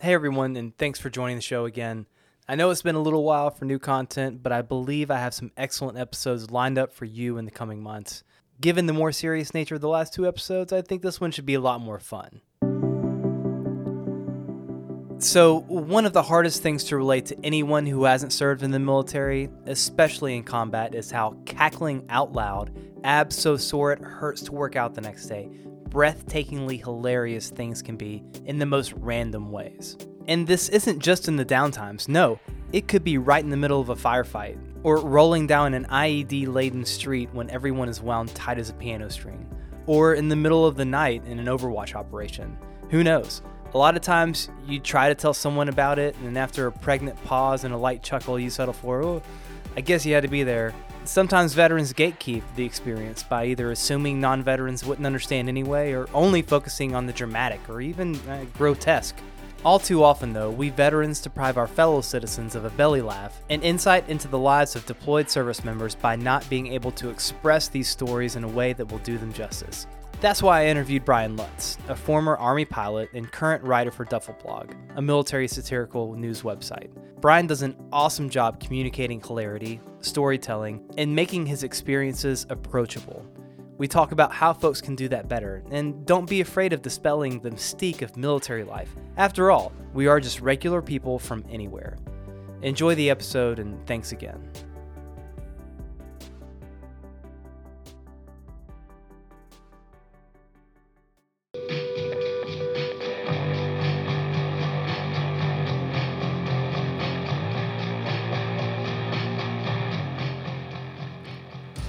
Hey everyone, and thanks for joining the show again. I know it's been a little while for new content, but I believe I have some excellent episodes lined up for you in the coming months. Given the more serious nature of the last two episodes, I think this one should be a lot more fun. So, one of the hardest things to relate to anyone who hasn't served in the military, especially in combat, is how cackling out loud, abs so sore it hurts to work out the next day, breathtakingly hilarious things can be in the most random ways. And this isn't just in the downtimes, no, it could be right in the middle of a firefight, or rolling down an IED laden street when everyone is wound tight as a piano string, or in the middle of the night in an Overwatch operation. Who knows? A lot of times you try to tell someone about it, and after a pregnant pause and a light chuckle, you settle for, oh, I guess you had to be there. Sometimes veterans gatekeep the experience by either assuming non veterans wouldn't understand anyway, or only focusing on the dramatic or even uh, grotesque. All too often, though, we veterans deprive our fellow citizens of a belly laugh and insight into the lives of deployed service members by not being able to express these stories in a way that will do them justice. That's why I interviewed Brian Lutz, a former Army pilot and current writer for Duffelblog, a military satirical news website. Brian does an awesome job communicating hilarity, storytelling, and making his experiences approachable. We talk about how folks can do that better, and don't be afraid of dispelling the mystique of military life. After all, we are just regular people from anywhere. Enjoy the episode, and thanks again.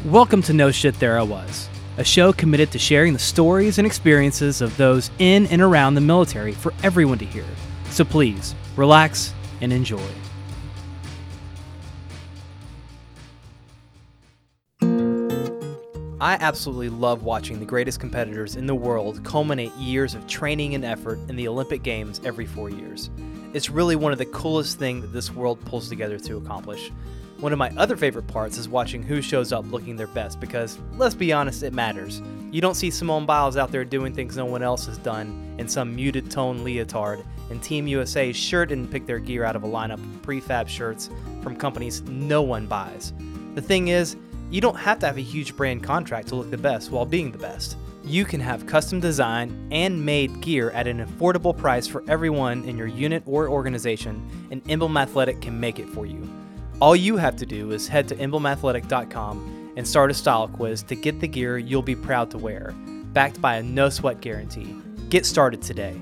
Welcome to No Shit There I Was, a show committed to sharing the stories and experiences of those in and around the military for everyone to hear. So please, relax and enjoy. I absolutely love watching the greatest competitors in the world culminate years of training and effort in the Olympic Games every four years. It's really one of the coolest things that this world pulls together to accomplish. One of my other favorite parts is watching who shows up looking their best because, let's be honest, it matters. You don't see Simone Biles out there doing things no one else has done in some muted tone leotard, and Team USA sure didn't pick their gear out of a lineup of prefab shirts from companies no one buys. The thing is, you don't have to have a huge brand contract to look the best while being the best. You can have custom design and made gear at an affordable price for everyone in your unit or organization, and Emblem Athletic can make it for you. All you have to do is head to emblemathletic.com and start a style quiz to get the gear you'll be proud to wear, backed by a no sweat guarantee. Get started today.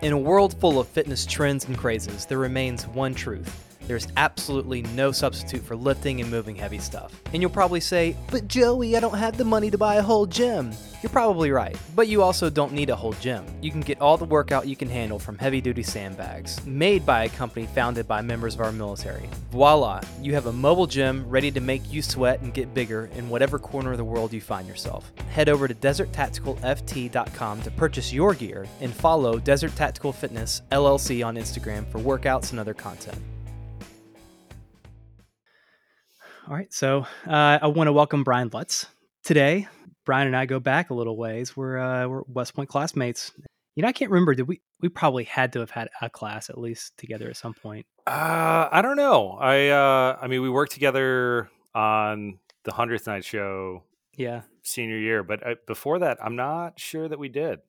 In a world full of fitness trends and crazes, there remains one truth. There's absolutely no substitute for lifting and moving heavy stuff. And you'll probably say, But Joey, I don't have the money to buy a whole gym. You're probably right, but you also don't need a whole gym. You can get all the workout you can handle from heavy duty sandbags, made by a company founded by members of our military. Voila, you have a mobile gym ready to make you sweat and get bigger in whatever corner of the world you find yourself. Head over to deserttacticalft.com to purchase your gear and follow Desert Tactical Fitness LLC on Instagram for workouts and other content. All right, so uh, I want to welcome Brian Lutz today. Brian and I go back a little ways. We're uh, we're West Point classmates. You know, I can't remember. Did we? We probably had to have had a class at least together at some point. Uh, I don't know. I uh, I mean, we worked together on the hundredth night show. Yeah, senior year, but uh, before that, I'm not sure that we did.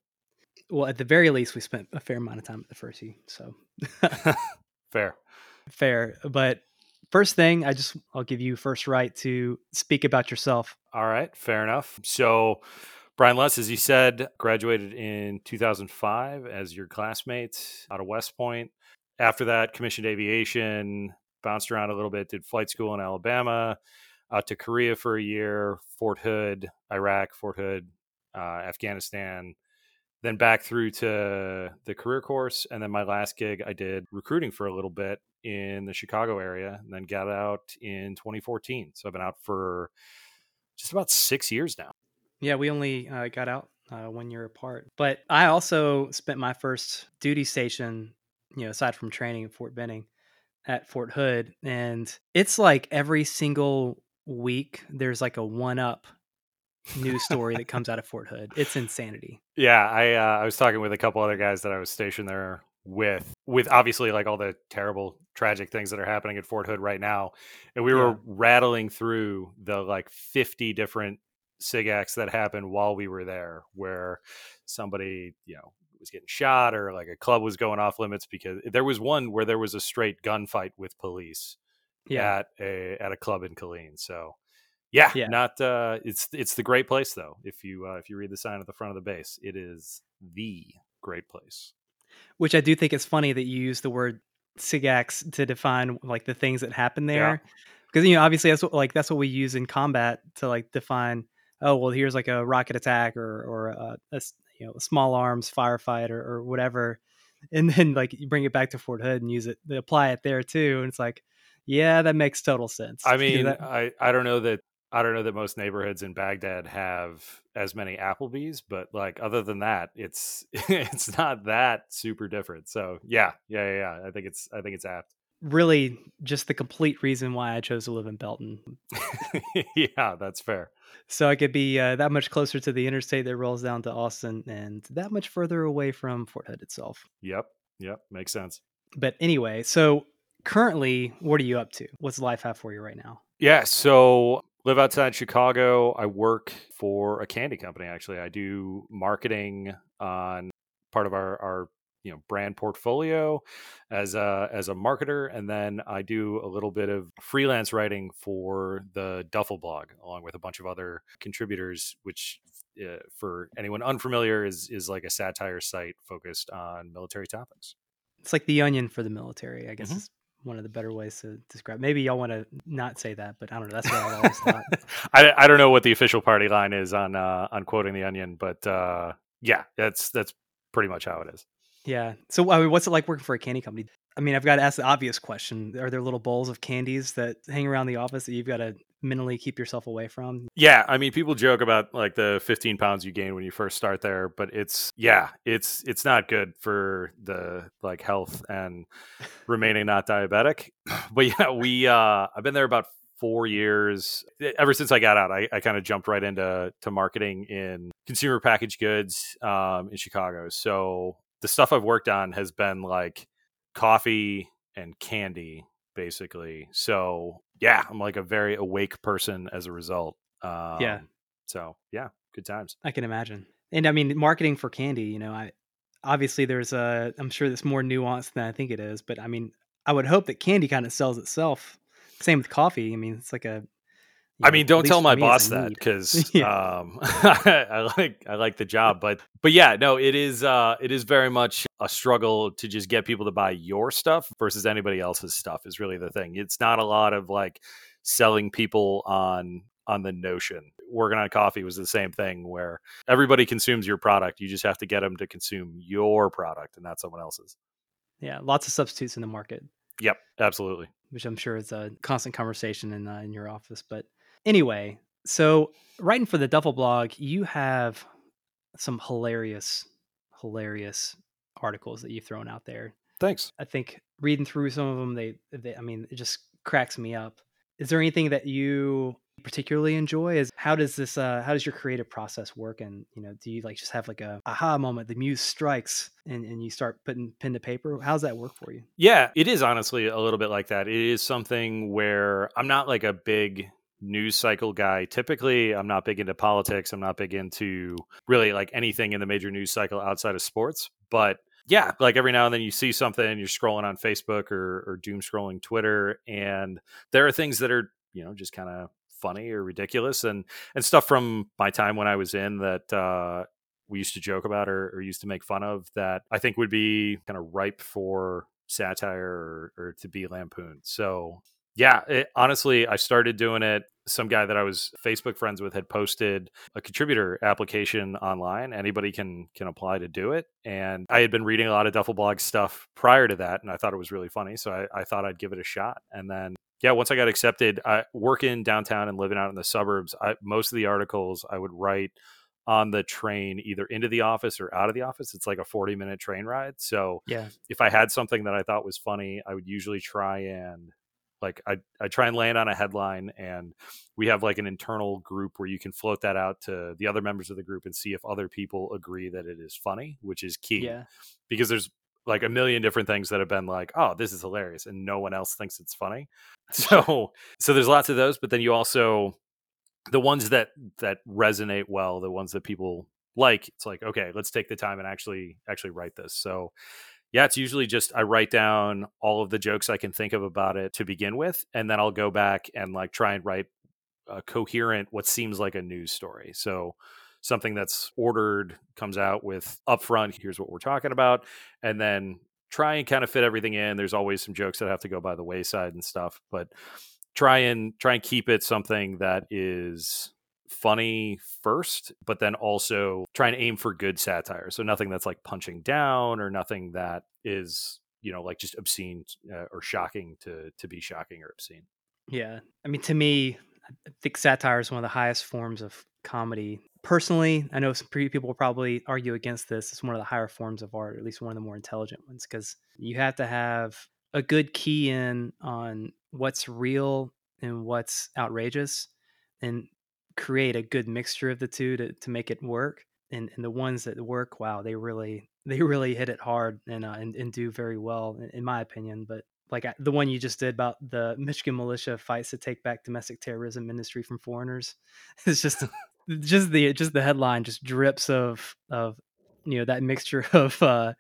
Well, at the very least, we spent a fair amount of time at the first So fair, fair. But first thing, I just I'll give you first right to speak about yourself. All right, fair enough. So, Brian Lutz, as you said, graduated in 2005 as your classmate out of West Point. After that, commissioned aviation, bounced around a little bit, did flight school in Alabama, out to Korea for a year, Fort Hood, Iraq, Fort Hood, uh, Afghanistan, then back through to the career course. And then my last gig, I did recruiting for a little bit in the Chicago area and then got out in 2014. So I've been out for just about six years now. Yeah, we only uh, got out uh, one year apart. But I also spent my first duty station, you know, aside from training at Fort Benning, at Fort Hood. And it's like every single week there's like a one up news story that comes out of Fort Hood. It's insanity. Yeah, I uh, I was talking with a couple other guys that I was stationed there with with obviously like all the terrible tragic things that are happening at Fort Hood right now and we were rattling through the like 50 different sig acts that happened while we were there where somebody you know was getting shot or like a club was going off limits because there was one where there was a straight gunfight with police Yeah. at a at a club in Killeen so yeah, Yeah. not uh it's it's the great place though if you uh, if you read the sign at the front of the base it is the great place Which I do think it's funny that you use the word SIGACTs to define like the things that happen there. Because you know, obviously that's what like that's what we use in combat to like define. Oh well, here's like a rocket attack or or a, a you know a small arms firefight or, or whatever, and then like you bring it back to Fort Hood and use it, they apply it there too, and it's like, yeah, that makes total sense. I You know, mean, that- I, I don't know that I don't know that most neighborhoods in Baghdad have as many Applebee's, but like other than that, it's it's not that super different. So yeah, yeah, yeah, yeah. I think it's I think it's apt. really just the complete reason why I chose to live in Belton. yeah, that's fair. So I could be uh, that much closer to the interstate that rolls down to Austin and that much further away from Fort Hood itself. Yep, yep, makes sense. But anyway, so currently, what are you up to? What's life have for you right now? Yeah, so live outside Chicago. I work for a candy company. Actually, I do marketing on part of our our you know brand portfolio as a as a marketer, and then I do a little bit of freelance writing for the Duffel blog, along with a bunch of other contributors. Which, uh, for anyone unfamiliar, is is like a satire site focused on military topics. It's like the onion for the military, I guess Mhm. One of the better ways to describe. Maybe y'all want to not say that, but I don't know. That's what I've always thought. I, I don't know what the official party line is on uh, on quoting the onion, but uh, yeah, that's that's pretty much how it is. Yeah. So, I mean, what's it like working for a candy company? I mean, I've got to ask the obvious question: Are there little bowls of candies that hang around the office that you've got to mentally keep yourself away from? Yeah, I mean, people joke about like the 15 pounds you gain when you first start there, but it's yeah, it's it's not good for the like health and remaining not diabetic. But yeah, we uh, I've been there about four years. Ever since I got out, I, I kind of jumped right into to marketing in consumer packaged goods um, in Chicago. So the stuff I've worked on has been like coffee and candy basically. So yeah, I'm like a very awake person as a result. Um, Yeah. So yeah, good times. I can imagine. And I mean, marketing for candy, you know, I obviously there's a, I'm sure it's more nuanced than I think it is, but I mean, I would hope that candy kind of sells itself. Same with coffee. I mean, it's like a. I mean, don't tell my for me, it's boss that because Yeah. um, I like I like the job, but but yeah, no, it is uh, it is very much a struggle to just get people to buy your stuff versus anybody else's stuff is really the thing. It's not a lot of like selling people on on the notion. Working on coffee was the same thing where everybody consumes your product. You just have to get them to consume your product and not someone else's. Yeah, lots of substitutes in the market. Yep, absolutely. which I'm sure is a constant conversation in uh, in your office. But anyway, so writing for the Duffel blog, you have some hilarious, hilarious articles that you've thrown out there. Thanks. I think reading through some of them, they, they I mean, it just cracks me up. Is there anything that you particularly enjoy? Is how does this uh how does your creative process work? And you know, do you like just have like a aha moment, the muse strikes and, and you start putting pen to paper? How's that work for you? Yeah, it is honestly a little bit like that. It is something where I'm not like a big news cycle guy. Typically, I'm not big into politics. I'm not big into really like anything in the major news cycle outside of sports. But yeah, like every now and then you see something, you're scrolling on Facebook or, or doom scrolling Twitter, and there are things that are, you know, just kind of funny or ridiculous and and stuff from my time when I was in that uh we used to joke about or, or used to make fun of that I think would be kind of ripe for satire or, or to be lampooned. So yeah, it, honestly, I started doing it. Some guy that I was Facebook friends with had posted a contributor application online. Anybody can can apply to do it. And I had been reading a lot of Duffel blog stuff prior to that, and I thought it was really funny. So I, I thought I'd give it a shot. And then yeah, once I got accepted, I working downtown and living out in the suburbs. I, most of the articles I would write on the train either into the office or out of the office. It's like a 40 minute train ride. So Yeah. if I had something that I thought was funny, I would usually try and like I, I try and land on a headline and we have like an internal group where you can float that out to the other members of the group and see if other people agree that it is funny, which is key. Yeah. Because there's like a million different things that have been like, oh, this is hilarious, and no one else thinks it's funny. So so there's lots of those, but then you also the ones that that resonate well, the ones that people like, it's like, okay, let's take the time and actually actually write this. So yeah, it's usually just I write down all of the jokes I can think of about it to begin with, and then I'll go back and like try and write a coherent, what seems like a news story. So something that's ordered comes out with upfront, here's what we're talking about, and then try and kind of fit everything in. There's always some jokes that have to go by the wayside and stuff, but try and try and keep it something that is funny first, but then also try and aim for good satire. So nothing that's like punching down or nothing that is, you know, like just obscene uh, or shocking to to be shocking or obscene. Yeah. I mean, to me, I think satire is one of the highest forms of comedy. Personally, I know some people will probably argue against this. It's one of the higher forms of art, or at least one of the more intelligent ones, because you have to have a good key in on what's real and what's outrageous. And create a good mixture of the two to, to make it work. And, and the ones that work, wow, they really they really hit it hard and uh, and, and do very well, in, in my opinion. But like the one you just did about the Michigan militia fights to take back domestic terrorism industry from foreigners, it's just just the just the headline just drips of of you know that mixture of uh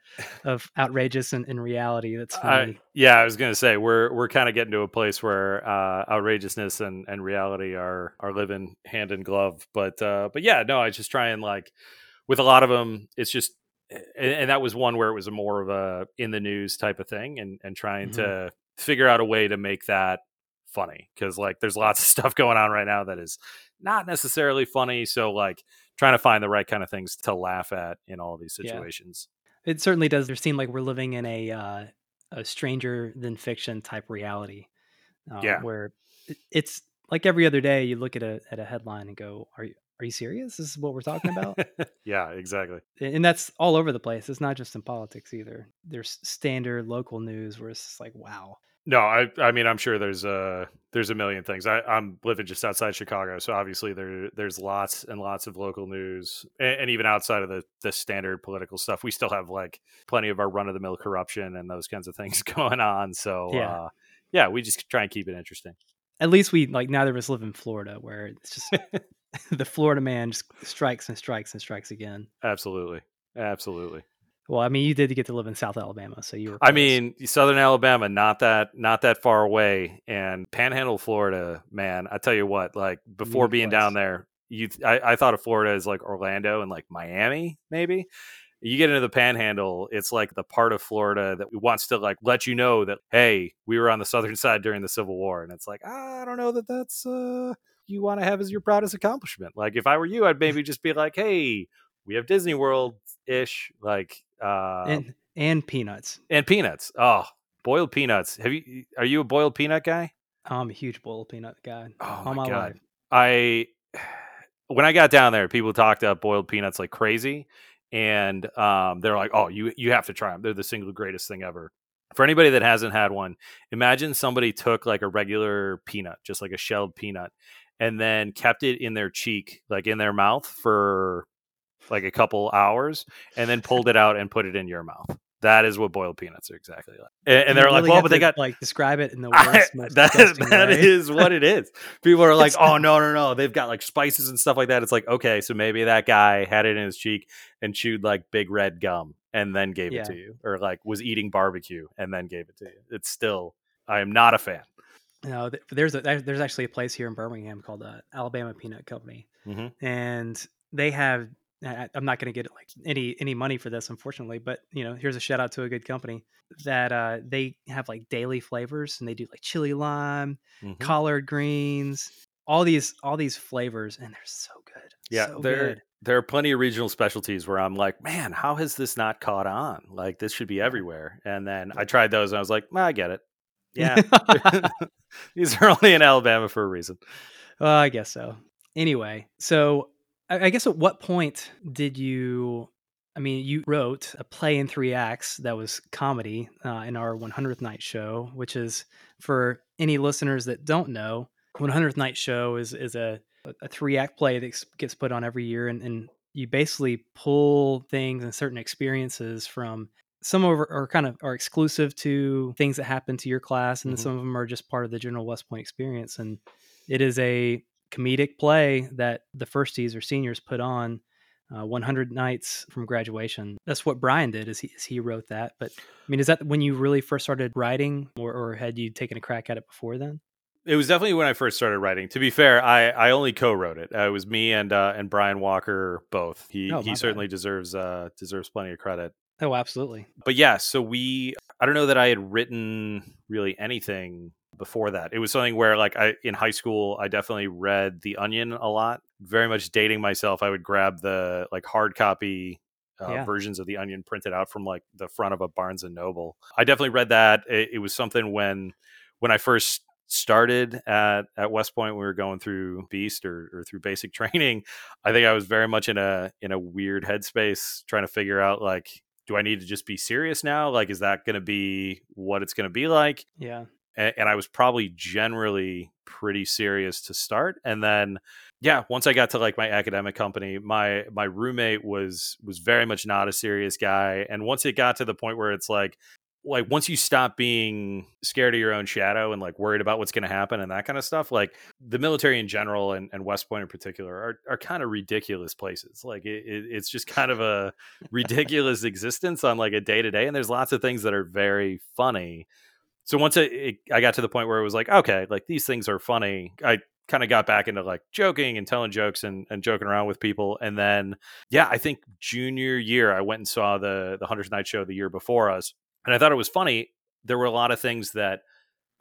of outrageous and, and reality that's funny. I, yeah i was gonna say we're we're kind of getting to a place where uh outrageousness and and reality are are living hand in glove but uh but yeah no i just try and like with a lot of them it's just and, and that was one where it was a more of a in the news type of thing and and trying mm-hmm. to figure out a way to make that funny because like there's lots of stuff going on right now that is not necessarily funny so like trying to find the right kind of things to laugh at in all these situations. Yeah. It certainly does seem like we're living in a uh, a stranger than fiction type reality. Uh, yeah, where it's like every other day you look at a at a headline and go, "Are you are you serious? This is what we're talking about?" yeah, exactly. And that's all over the place. It's not just in politics either. There's standard local news where it's like, "Wow." No, I I mean I'm sure there's a there's a million things. I, I'm living just outside Chicago, so obviously there there's lots and lots of local news, and, and, even outside of the the standard political stuff, we still have like plenty of our run of the mill corruption and those kinds of things going on. So yeah, uh, yeah, we just try and keep it interesting. At least we like neither of us live in Florida, where it's just the Florida man just strikes and strikes and strikes again. Absolutely, absolutely. Well, I mean, you did get to live in South Alabama, so you were. Close. I mean, Southern Alabama, not that not that far away, and Panhandle, Florida, man. I tell you what, like before being down there, you I, I thought of Florida as like Orlando and like Miami, maybe. You get into the Panhandle, it's like the part of Florida that wants to like let you know that hey, we were on the southern side during the Civil War, and it's like I don't know that that's uh you want to have as your proudest accomplishment. Like if I were you, I'd maybe just be like, hey, we have Disney World ish, like uh, and and peanuts and peanuts. Oh, boiled peanuts. Have you? Are you a boiled peanut guy? I'm a huge boiled peanut guy. Oh my, my god! Life. I when I got down there, people talked about boiled peanuts like crazy, and um, they're like, "Oh, you you have to try them. They're the single greatest thing ever." For anybody that hasn't had one, imagine somebody took like a regular peanut, just like a shelled peanut, and then kept it in their cheek, like in their mouth for like a couple hours and then pulled it out and put it in your mouth. That is what boiled peanuts are exactly like. And, and they're really like, well, but they got like describe it in the worst. I, that that is what it is. People are like, oh no, no, no. They've got like spices and stuff like that. It's like, okay, so maybe that guy had it in his cheek and chewed like big red gum and then gave yeah. it to you, or like was eating barbecue and then gave it to you. It's still, I am not a fan. No, there's a there's actually a place here in Birmingham called uh, Alabama Peanut Company, mm-hmm. and they have I, am not going to get like any any money for this, unfortunately. But you know, here's a shout out to a good company that uh, they have like daily flavors, and they do like chili lime, mm-hmm. collard greens, all these all these flavors, and they're so good. Yeah, so there good. there are plenty of regional specialties where I'm like, man, how has this not caught on? Like this should be everywhere. And then I tried those, and I was like, well, I get it. Yeah, these are only in Alabama for a reason. Well, I guess so. Anyway, so I guess at what point did you I mean, you wrote a play in three acts that was comedy uh, in our 100th night show, which is for any listeners that don't know, 100th night show is is a a three act play that gets put on every year, and, and you basically pull things and certain experiences from some of are kind of are exclusive to things that happen to your class, and mm-hmm. some of them are just part of the general West Point experience. And it is a comedic play that the firsties or seniors put on uh, 100 nights from graduation. That's what Brian did. Is he, is he wrote that? But I mean, is that when you really first started writing, or, or had you taken a crack at it before then? It was definitely when I first started writing. To be fair, I, I only co-wrote it. Uh, it was me and uh, and Brian Walker both. He oh, he certainly deserves uh, deserves plenty of credit. Oh, absolutely. But yeah, so we I don't know that I had written really anything before that. It was something where like I in high school I definitely read The Onion a lot. Very much dating myself. I would grab the like hard copy uh, yeah. versions of The Onion printed out from like the front of a Barnes and Noble. I definitely read that. It, it was something when when I first started at at West Point, we were going through Beast or, or through basic training. I think I was very much in a in a weird headspace, trying to figure out like, do I need to just be serious now? Like, is that going to be what it's going to be like? Yeah. And, and I was probably generally pretty serious to start, and then yeah, once I got to like my academic company, my my roommate was was very much not a serious guy, and once it got to the point where it's like like once you stop being scared of your own shadow and like worried about what's going to happen and that kind of stuff like the military in general and, and west point in particular are, are kind of ridiculous places like it, it, it's just kind of a ridiculous existence on like a day to day and there's lots of things that are very funny so once it, it, i got to the point where it was like okay like these things are funny i kind of got back into like joking and telling jokes and, and joking around with people and then yeah i think junior year i went and saw the the hundredth night show the year before us and I thought it was funny. There were a lot of things that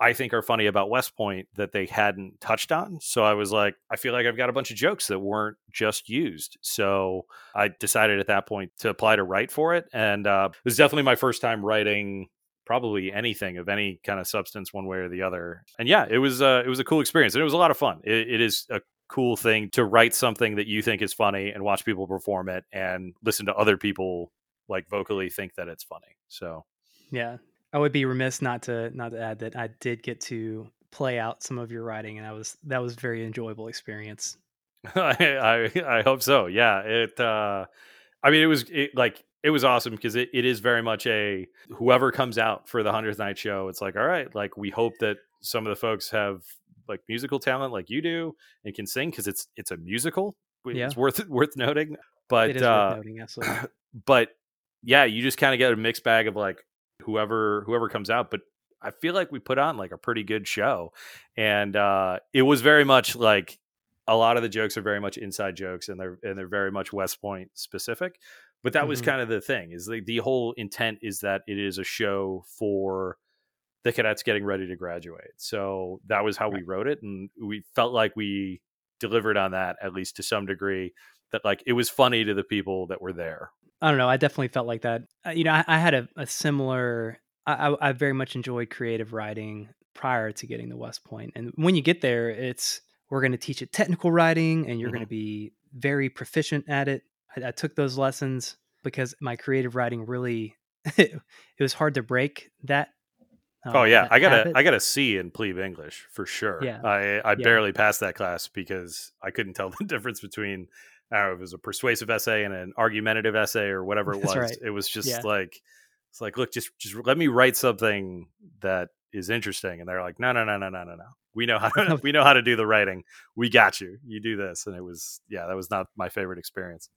I think are funny about West Point that they hadn't touched on. So I was like, I feel like I've got a bunch of jokes that weren't just used. So I decided at that point to apply to write for it. And uh, it was definitely my first time writing probably anything of any kind of substance one way or the other. And yeah, it was uh, it was a cool experience and it was a lot of fun. it, it is a cool thing to write something that you think is funny and watch people perform it and listen to other people like vocally think that it's funny. So yeah, I would be remiss not to not to add that I did get to play out some of your writing, and I was that was very enjoyable experience. I, I, I hope so. Yeah, it. uh I mean, it was it, like it was awesome because it, it is very much a whoever comes out for the hundredth night show. It's like all right, like we hope that some of the folks have like musical talent like you do and can sing because it's it's a musical. Yeah. It's worth worth noting. But it is uh, worth noting, but yeah, you just kind of get a mixed bag of like whoever whoever comes out but i feel like we put on like a pretty good show and uh it was very much like a lot of the jokes are very much inside jokes and they're and they're very much west point specific but that mm-hmm. was kind of the thing is the, the whole intent is that it is a show for the cadets getting ready to graduate so that was how right. we wrote it and we felt like we delivered on that at least to some degree that like it was funny to the people that were there I don't know. I definitely felt like that. Uh, you know, I, I had a, a similar. I, I, very much enjoyed creative writing prior to getting to West Point, and when you get there, it's we're going to teach you technical writing, and you're mm-hmm. going to be very proficient at it. I, I, took those lessons because my creative writing really it, was hard to break that. Um, oh yeah, I got a I got a C in plebe English for sure. Yeah, I I yeah. barely passed that class because I couldn't tell the difference between I don't know if it was a persuasive essay and an argumentative essay or whatever it was. Right. It was just yeah. like it's like, look, just just let me write something that is interesting. And they're like, no, no, no, no, no, no, no. We know how to, we know how to do the writing. We got you. You do this. And it was yeah, that was not my favorite experience.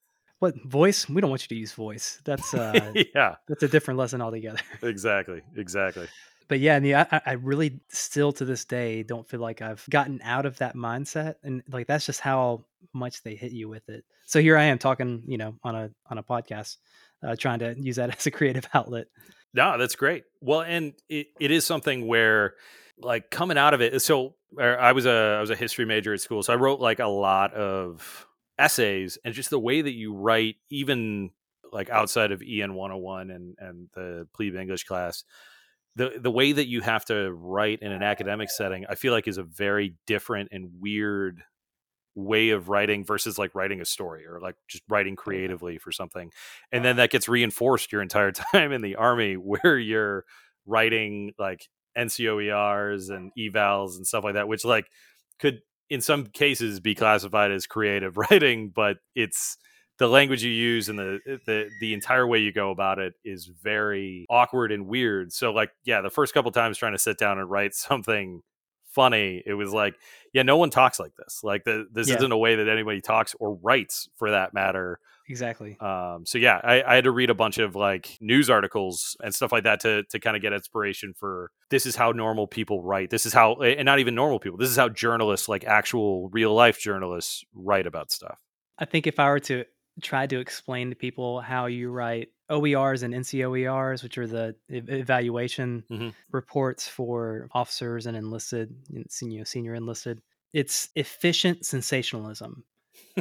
What voice? We don't want you to use voice. That's uh yeah. That's a different lesson altogether. exactly. Exactly but yeah, and I, I really still to this day don't feel like I've gotten out of that mindset, and like that's just how much they hit you with it. So here I am talking, you know, on a on a podcast, uh, trying to use that as a creative outlet. No, that's great. Well, and it, it is something where like coming out of it. So er, I was a I was a history major at school, so I wrote like a lot of essays, and just the way that you write, even like outside of EN 101 and and the plebe English class the the way that you have to write in an academic setting, I feel like is a very different and weird way of writing versus like writing a story or like just writing creatively for something. And then that gets reinforced your entire time in the army where you're writing like NCOERs and evals and stuff like that, which like could in some cases be classified as creative writing, but it's the language you use and the eh, the the entire way you go about it is very awkward and weird. So like yeah, the first couple times trying to sit down and write something funny, it was like yeah, no one talks like this. Like the, this Yeah. isn't a way that anybody talks or writes for that matter. Exactly. Um, so yeah, I, I had to read a bunch of like news articles and stuff like that to to kind of get inspiration for this is how normal people write. This is how and not even normal people. This is how journalists, like actual real life journalists, write about stuff. I think if I were to try to explain to people how you write OERs and NCOERs, which are the evaluation Mhm. reports for officers and enlisted, senior senior enlisted, it's efficient sensationalism.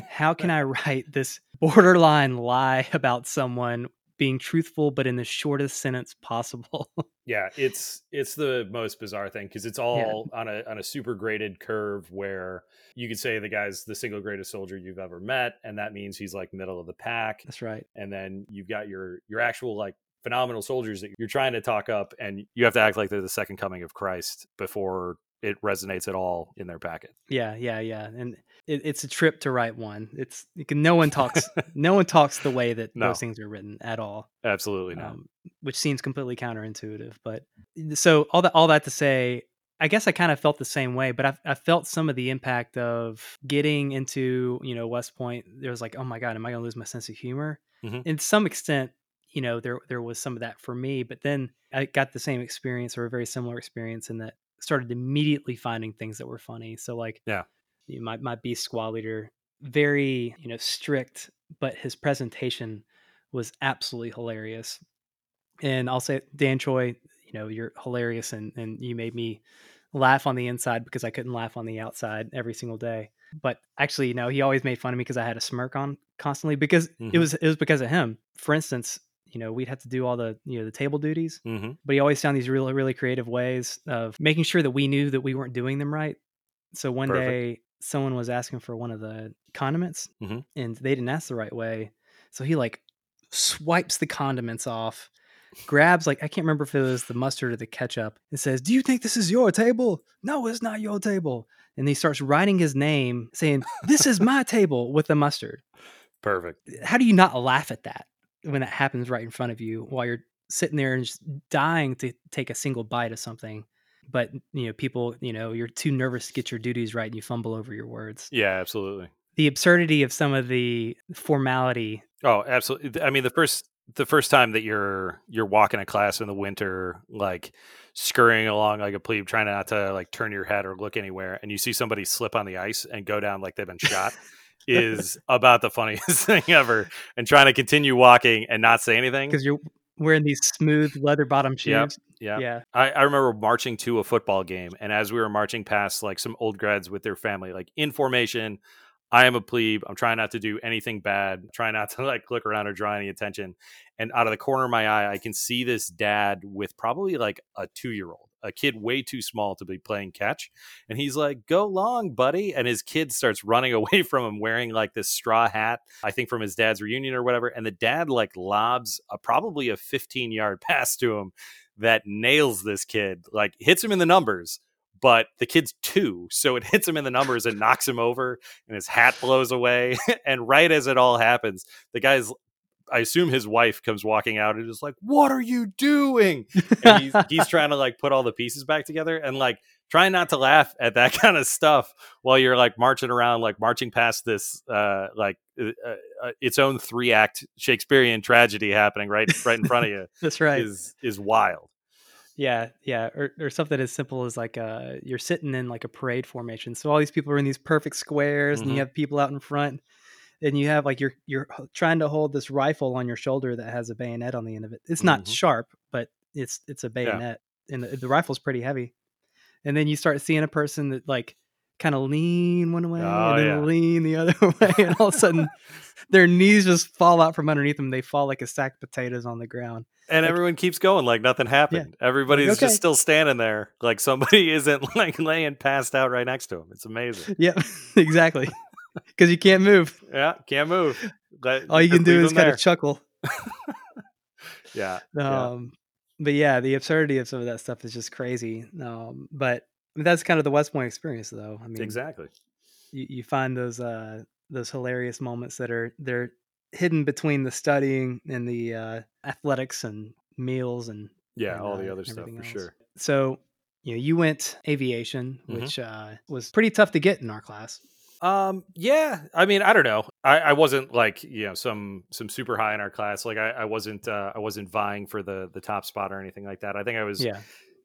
How can I write this borderline lie about someone being truthful but in the shortest sentence possible? Yeah, it's it's the most bizarre thing because it's all on a on a super graded curve where you could say the guy's the single greatest soldier you've ever met, and that means he's like middle of the pack. That's right. and then you've got your your actual like phenomenal soldiers that you're trying to talk up and you have to act like they're the second coming of christ before it resonates at all in their packet Yeah, yeah, yeah. And it, it's a trip to write one. It's you can, no one talks no one talks the way that No. those things are written at all. absolutely not um, which seems completely counterintuitive. But so all that all that to say, I guess I kind of felt the same way. But I, I felt some of the impact of getting into you know West Point. There was like, oh my god, am I going to lose my sense of humor? Mhm. In some extent, you know, there there was some of that for me. But then I got the same experience or a very similar experience in that started immediately finding things that were funny. So like, Yeah. You know, my my beast squad leader, very you know strict, but his presentation was absolutely hilarious. And I'll say, Dan Choi, you know, you're hilarious, and and you made me laugh on the inside because I couldn't laugh on the outside every single day. But actually, you know, he always made fun of me because I had a smirk on constantly because it Mhm. was it was because of him. For instance, you know, we'd have to do all the you know the table duties, hmm but he always found these really really creative ways of making sure that we knew that we weren't doing them right. So one Perfect. day, someone was asking for one of the condiments, Mhm. and they didn't ask the right way. So he like swipes the condiments off, grabs like I can't remember if it was the mustard or the ketchup, and says, "Do you think this is your table? No, it's not your table." And he starts writing his name, saying, "This is my table" with the mustard. perfect How do you not laugh at that when that happens right in front of you while you're sitting there and just dying to take a single bite of something? But you know, people, you know, you're too nervous to get your duties right, and you fumble over your words. yeah absolutely The absurdity of some of the formality oh absolutely i mean the first the first time that you're you're walking a class in the winter like scurrying along like a plebe trying not to like turn your head or look anywhere and you see somebody slip on the ice and go down like they've been shot is about the funniest thing ever and trying to continue walking and not say anything because you're wearing these smooth leather bottom shoes. Yep, yeah Yeah. I, I remember marching to a football game, and as we were marching past like some old grads with their family, like in formation, I am a plebe. I'm trying not to do anything bad, trying not to like look around or draw any attention. And out of the corner of my eye, I can see this dad with probably like a two year old, a kid way too small to be playing catch. And he's like, Go long, buddy. And his kid starts running away from him wearing like this straw hat, I think from his dad's reunion or whatever. And the dad like lobs a, probably a 15 yard pass to him that nails this kid, like hits him in the numbers. But the kid's two, so it hits him in the numbers and knocks him over, and his hat blows away. and right as it all happens, the guy's I assume his wife comes walking out and is like, "What are you doing?" And he's, he's trying to like put all the pieces back together and like trying not to laugh at that kind of stuff while you're like marching around, like marching past this uh like uh, uh, its own three act Shakespearean tragedy happening right right in front of you That's right. is is wild. Yeah, yeah, or or something as simple as like uh you're sitting in like a parade formation. So all these people are in these perfect squares, and Mhm. you have people out in front, and you have like you're you're trying to hold this rifle on your shoulder that has a bayonet on the end of it. It's not Mhm. sharp, but it's it's a bayonet, and the, the rifle's pretty heavy. And then you start seeing a person that like kind of lean one way Oh, and then yeah. lean the other way, and all of a sudden their knees just fall out from underneath them. They fall like a sack of potatoes on the ground. And Like- everyone keeps going like nothing happened. Everybody's okay. just still standing there, like somebody isn't like laying passed out right next to him. It's amazing. Yeah, exactly. because you can't move. Yeah, can't move. Let, All you can do is kind there. of chuckle. yeah, yeah. Um, but yeah, the absurdity of some of that stuff is just crazy. Um, but I mean, that's kind of the West Point experience, though. I mean, exactly. you, you find those uh, those hilarious moments that are they're hidden between the studying and the uh, athletics and meals and Yeah, and, all the uh, other stuff for else. sure. So you know, you went aviation, Mhm. which uh, was pretty tough to get in our class. Um, yeah, I mean, I don't know. I, I wasn't like you know some some super high in our class. Like I, I wasn't uh, I wasn't vying for the the top spot or anything like that. I think I was Yeah,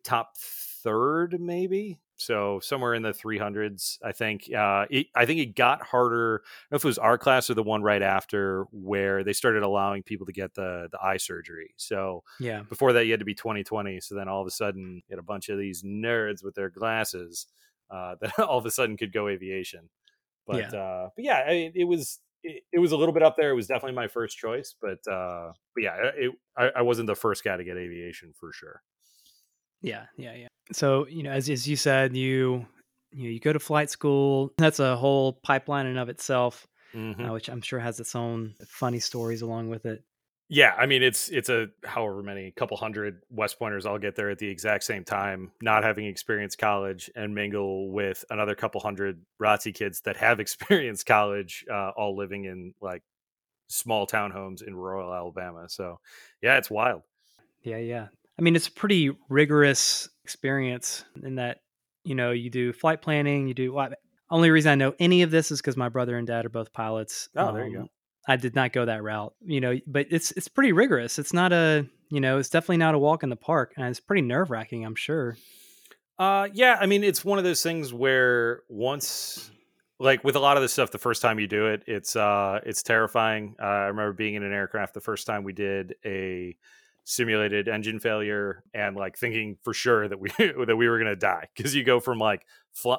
top third maybe? So somewhere in the 300s i think. Uh it, i think it got harder. I don't know if it was our class or the one right after where they started allowing people to get the the eye surgery. So yeah, before that you had to be 2020 so then all of a sudden you had a bunch of these nerds with their glasses uh that all of a sudden could go aviation but Yeah. uh but yeah I mean, it was it, it was a little bit up there it was definitely my first choice but uh but yeah it, I, I wasn't the first guy to get aviation for sure yeah, yeah, yeah. So you know, as as you said, you you know, you go to flight school. That's a whole pipeline in of itself, Mhm. uh, which I'm sure has its own funny stories along with it. Yeah, I mean it's it's a however many couple hundred West Pointers all get there at the exact same time, not having experienced college, and mingle with another couple hundred ROTC kids that have experienced college, uh, all living in like small townhomes in rural Alabama. So yeah, it's wild. Yeah, yeah. I mean, it's a pretty rigorous experience in that you know you do flight planning. You do? Only reason I know any of this is because my brother and dad are both pilots. Oh, there you go. I did not go that route, you know, but it's it's pretty rigorous. It's not a you know, it's definitely not a walk in the park, and it's pretty nerve wracking. I'm sure. Uh, yeah, I mean, it's one of those things where once, like with a lot of this stuff, the first time you do it, it's uh, it's terrifying. Uh, I remember being in an aircraft the first time we did a simulated engine failure and like thinking for sure that we that we were gonna die because you go from like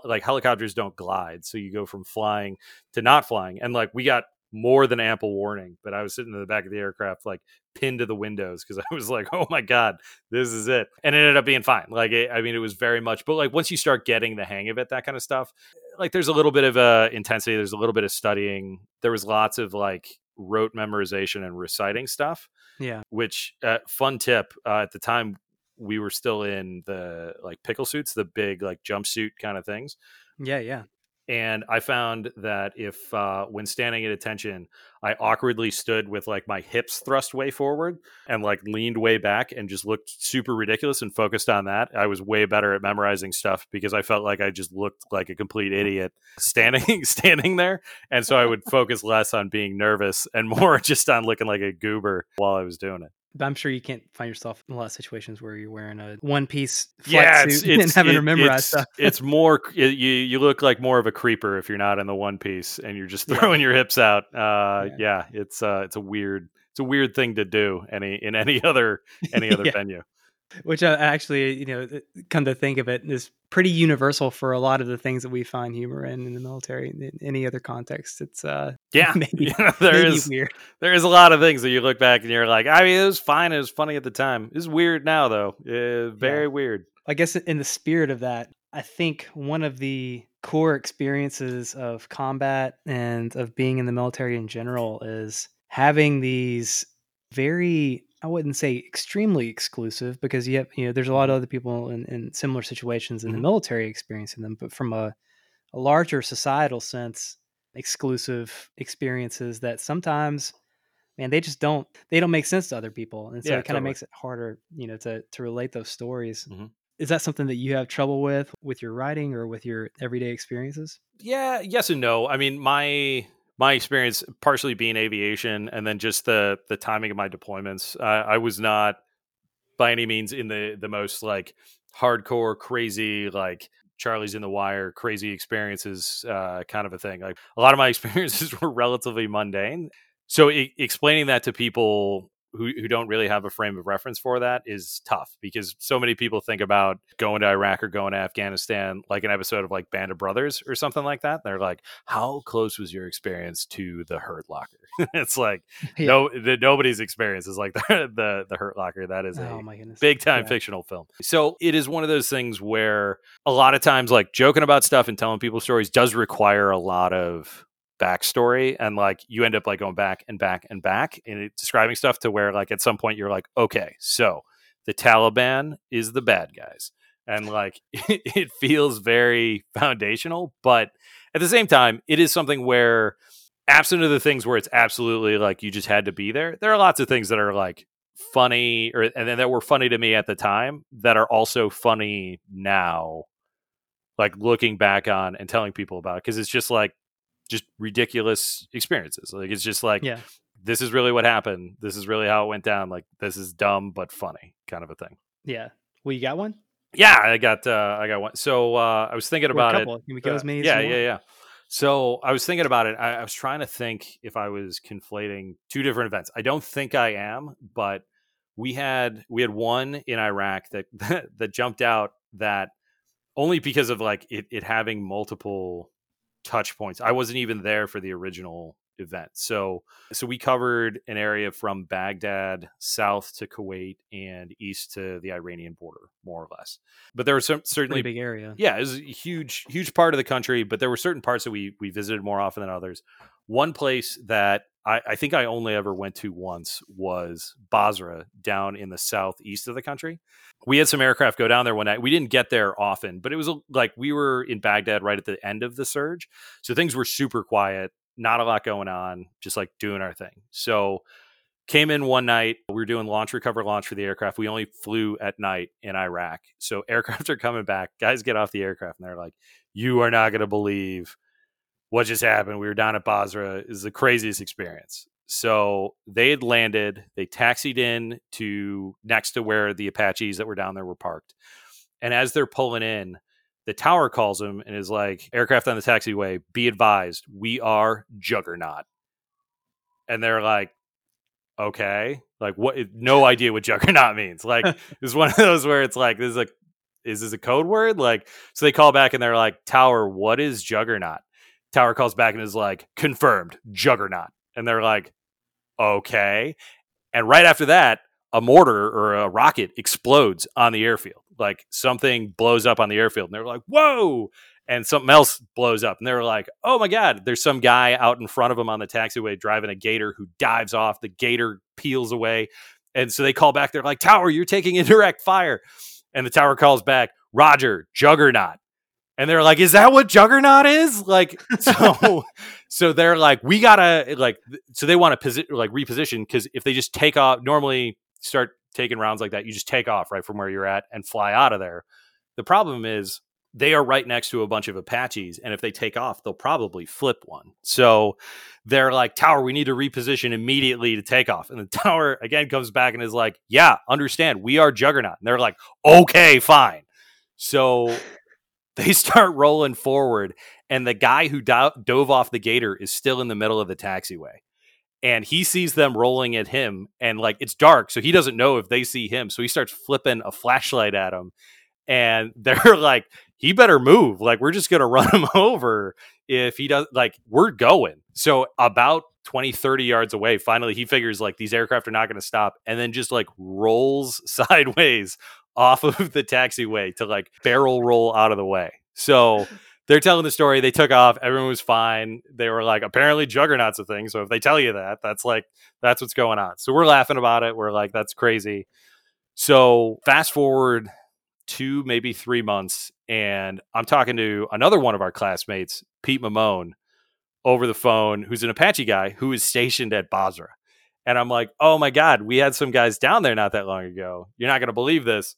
like helicopters don't glide, so you go from flying to not flying, and like we got more than ample warning. But I was sitting in the back of the aircraft, like pinned to the windows because I was like, oh my god, this is it and it ended up being fine like it, i mean it was very much but like once you start getting the hang of it that kind of stuff like there's a little bit of uh intensity there's a little bit of studying there was lots of like rote memorization and reciting stuff Yeah. which uh, fun tip uh, at the time we were still in the like pickle suits the big like jumpsuit kind of things Yeah, yeah. And I found that if uh, when standing at attention, I awkwardly stood with like my hips thrust way forward and like leaned way back and just looked super ridiculous and focused on that, I was way better at memorizing stuff because I felt like I just looked like a complete idiot standing standing there, and so I would focus less on being nervous and more just on looking like a goober while I was doing it. But I'm sure you can't find yourself in a lot of situations where you're wearing a one piece flight yeah, it's, suit it's and having it- to memorize it's, stuff. it's more you you look like more of a creeper if you're not in the one piece and you're just Yeah. throwing your hips out. Uh, Yeah. yeah. it's uh, it's a weird it's a weird thing to do any in any other any other Yeah. venue. Which uh, actually, you know, come to think of it, is pretty universal for a lot of the things that we find humor in in the military. In any other context, it's uh, Yeah, maybe, yeah, there is weird. there is a lot of things that you look back and you're like, I mean, it was fine, it was funny at the time. It's weird now though, uh, very weird. I guess in the spirit of that, I think one of the core experiences of combat and of being in the military in general is having these very I wouldn't say extremely exclusive because you have you know there's a lot of other people in, in similar situations in the Mhm. military experiencing them, but from a, a larger societal sense, exclusive experiences that sometimes man they just don't they don't make sense to other people and so Yeah, it kind of totally. makes it harder you know to to relate those stories Mhm. is that something that you have trouble with with your writing or with your everyday experiences Yeah, yes and no. I mean, my my experience partially being aviation, and then just the the timing of my deployments. Uh, I was not by any means in the the most like hardcore, crazy like Charlie's in the Wire, crazy experiences uh, kind of a thing. Like a lot of my experiences were relatively mundane. So e explaining that to people who, who don't really have a frame of reference for that is tough because so many people think about going to Iraq or going to Afghanistan like an episode of like Band of Brothers or something like that. They're like, how close was your experience to the Hurt Locker? it's like Yeah. no, the, nobody's experience is like the, the the Hurt Locker. That is a oh goodness big time Yeah. fictional film. So it is one of those things where a lot of times, like joking about stuff and telling people stories does require a lot of backstory and like you end up like going back and back and back and it, describing stuff to where like at some point you're like okay so the taliban is the bad guys. And like it feels very foundational but at the same time it is something where absent of the things where it's absolutely like you just had to be there there are lots of things that are like funny or and then that were funny to me at the time that are also funny now like looking back on and telling people about because it's just like just ridiculous experiences like it's just like Yeah. this is really what happened this is really how it went down like this is dumb but funny kind of a thing Yeah. Well, you got one? yeah i got uh i got one so uh i was thinking Or about it. Can we go uh, as many yeah, yeah, yeah. So I was thinking about it. I, I was trying to think if I was conflating two different events. I don't think I am, but we had we had one in Iraq that that, that jumped out that only because of like it, it having multiple touch points. I wasn't even there for the original event. So so we covered an area from Baghdad south to Kuwait and east to the Iranian border, more or less. But there were some certainly Pretty big area. yeah, it was a huge, huge part of the country, but there were certain parts that we we visited more often than others. One place that I, I think I only ever went to once was Basra down in the southeast of the country. We had some aircraft go down there one night. We didn't get there often, but it was like we were in Baghdad right at the end of the surge. So things were super quiet, not a lot going on, just like doing our thing. So came in one night. We were doing launch, recover, launch for the aircraft. We only flew at night in Iraq. So aircraft are coming back. Guys get off the aircraft and they're like, You are not going to believe what just happened. We were down at Basra. Is the craziest experience. So they had landed, they taxied in to next to where the Apaches that were down there were parked. And as they're pulling in, the tower calls them and is like, aircraft on the taxiway, be advised, we are juggernaut. And they're like, okay, like what? No idea what juggernaut means. Like it's one of those where it's like, this is like, is this a code word? Like, so they call back and they're like, Tower, what is juggernaut? Tower calls back and is like, confirmed, juggernaut. And they're like, okay. And right after that, a mortar or a rocket explodes on the airfield. Like something blows up on the airfield. And they're like, whoa. And something else blows up. And they're like, oh my God, there's some guy out in front of them on the taxiway driving a gator who dives off. The gator peels away. And so they call back. They're like, Tower, you're taking indirect fire. And the tower calls back, Roger, juggernaut. And they're like, is that what juggernaut is? Like, so, so they're like, we gotta like, so they want to posi- like reposition because if they just take off, normally start taking rounds like that, you just take off right from where you're at and fly out of there. The problem is they are right next to a bunch of Apaches, and if they take off, they'll probably flip one. So they're like, Tower, we need to reposition immediately to take off. And the tower again comes back and is like, Yeah, understand, we are Juggernaut. And they're like, Okay, fine. So they start rolling forward, and the guy who do- dove off the gator is still in the middle of the taxiway. And he sees them rolling at him, and like it's dark, so he doesn't know if they see him. So he starts flipping a flashlight at him, and they're like, he better move. Like, we're just going to run him over if he does. Like, we're going. So, about 20, 30 yards away, finally, he figures like these aircraft are not going to stop and then just like rolls sideways off of the taxiway to like barrel roll out of the way. So, they're telling the story. They took off. Everyone was fine. They were like, apparently, Juggernaut's a thing. So, if they tell you that, that's like, that's what's going on. So, we're laughing about it. We're like, that's crazy. So, fast forward two, maybe three months, and I'm talking to another one of our classmates, Pete Mamone, over the phone, who's an Apache guy who is stationed at Basra. And I'm like, oh my God, we had some guys down there not that long ago. You're not going to believe this.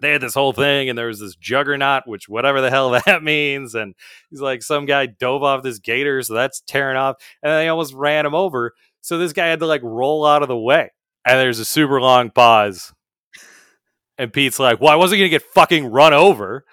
They had this whole thing, and there was this juggernaut, which whatever the hell that means. And he's like, some guy dove off this gator, so that's tearing off. And they almost ran him over. So this guy had to like roll out of the way. And there's a super long pause. And Pete's like, well, I wasn't to get fucking run over.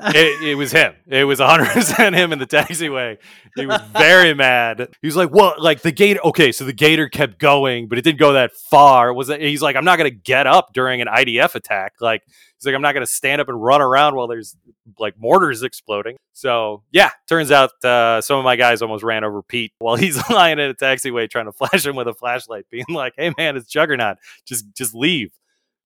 It, it was him. It was 100% him in the taxiway. He was very mad. He was like, well, like the gator. Okay, so the gator kept going, but it didn't go that far. Was that, He's like, I'm not to get up during an IDF attack. Like, he's like, I'm not going to stand up and run around while there's like mortars exploding. So, yeah, turns out uh, some of my guys almost ran over Pete while he's lying in a taxiway trying to flash him with a flashlight, being like, hey, man, it's Juggernaut. Just, just leave.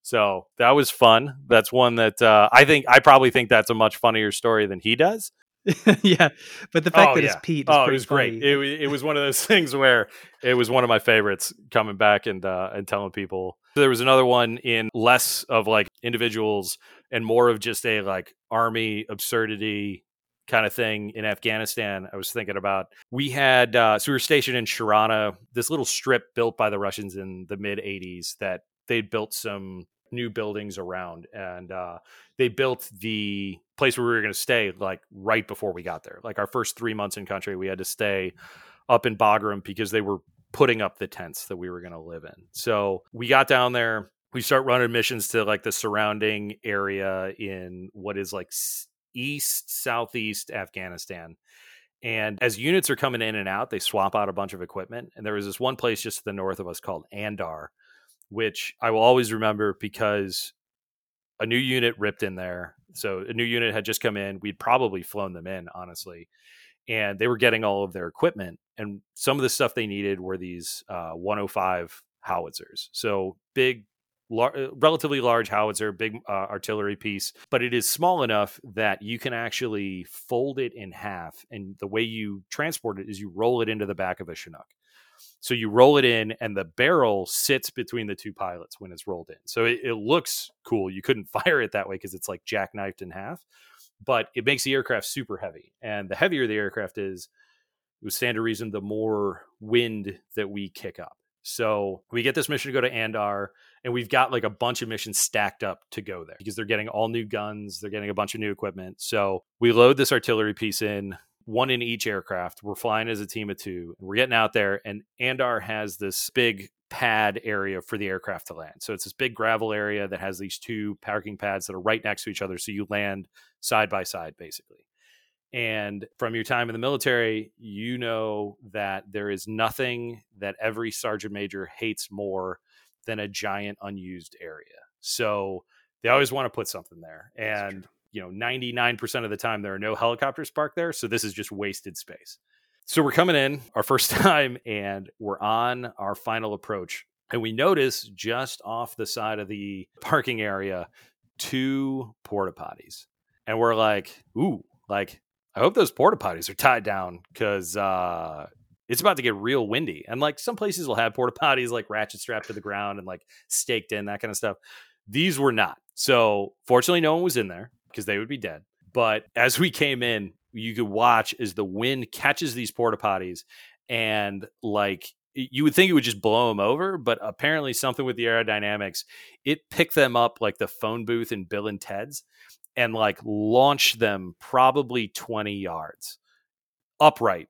So that was fun. That's one that uh, I think I probably think that's a much funnier story than he does. yeah, but the fact Oh, that yeah. it's Pete. Is Oh, it was great. It, it was one of those things where it was one of my favorites coming back and uh, and telling people. There was another one in less of like individuals and more of just a like army absurdity kind of thing in Afghanistan. I was thinking about we had uh, so we were stationed in Sharana, this little strip built by the Russians in the mid '80s that they'd built some new buildings around and uh, they built the place where we were going to stay like right before we got there. Like our first three months in country, we had to stay up in Bagram because they were putting up the tents that we were going to live in. So we got down there. We start running missions to like the surrounding area in what is like east southeast Afghanistan. And as units are coming in and out, they swap out a bunch of equipment. And there was this one place just to the north of us called Andar, which I will always remember because a new unit ripped in there. So a new unit had just come in. We'd probably flown them in, honestly. And they were getting all of their equipment. And some of the stuff they needed were these uh, 105 howitzers. So big, lar- uh, relatively large howitzer, big uh, artillery piece, but it is small enough that you can actually fold it in half. And the way you transport it is you roll it into the back of a Chinook. So you roll it in, and the barrel sits between the two pilots when it's rolled in. So it, it looks cool. You couldn't fire it that way because it's like jackknifed in half, but it makes the aircraft super heavy. And the heavier the aircraft is, it would stand to reason the more wind that we kick up. So we get this mission to go to Andar, and we've got like a bunch of missions stacked up to go there because they're getting all new guns, they're getting a bunch of new equipment. So we load this artillery piece in, one in each aircraft. We're flying as a team of two, and we're getting out there. And Andar has this big pad area for the aircraft to land. So it's this big gravel area that has these two parking pads that are right next to each other. So you land side by side, basically. And from your time in the military, you know that there is nothing that every sergeant major hates more than a giant unused area. So they always want to put something there. And, you know, 99% of the time, there are no helicopters parked there. So this is just wasted space. So we're coming in our first time and we're on our final approach. And we notice just off the side of the parking area two porta potties. And we're like, ooh, like, I hope those porta potties are tied down because uh, it's about to get real windy. And like some places will have porta potties like ratchet strapped to the ground and like staked in, that kind of stuff. These were not. So fortunately, no one was in there because they would be dead. But as we came in, you could watch as the wind catches these porta potties and like you would think it would just blow them over, but apparently something with the aerodynamics, it picked them up like the phone booth in Bill and Ted's and like launched them probably 20 yards upright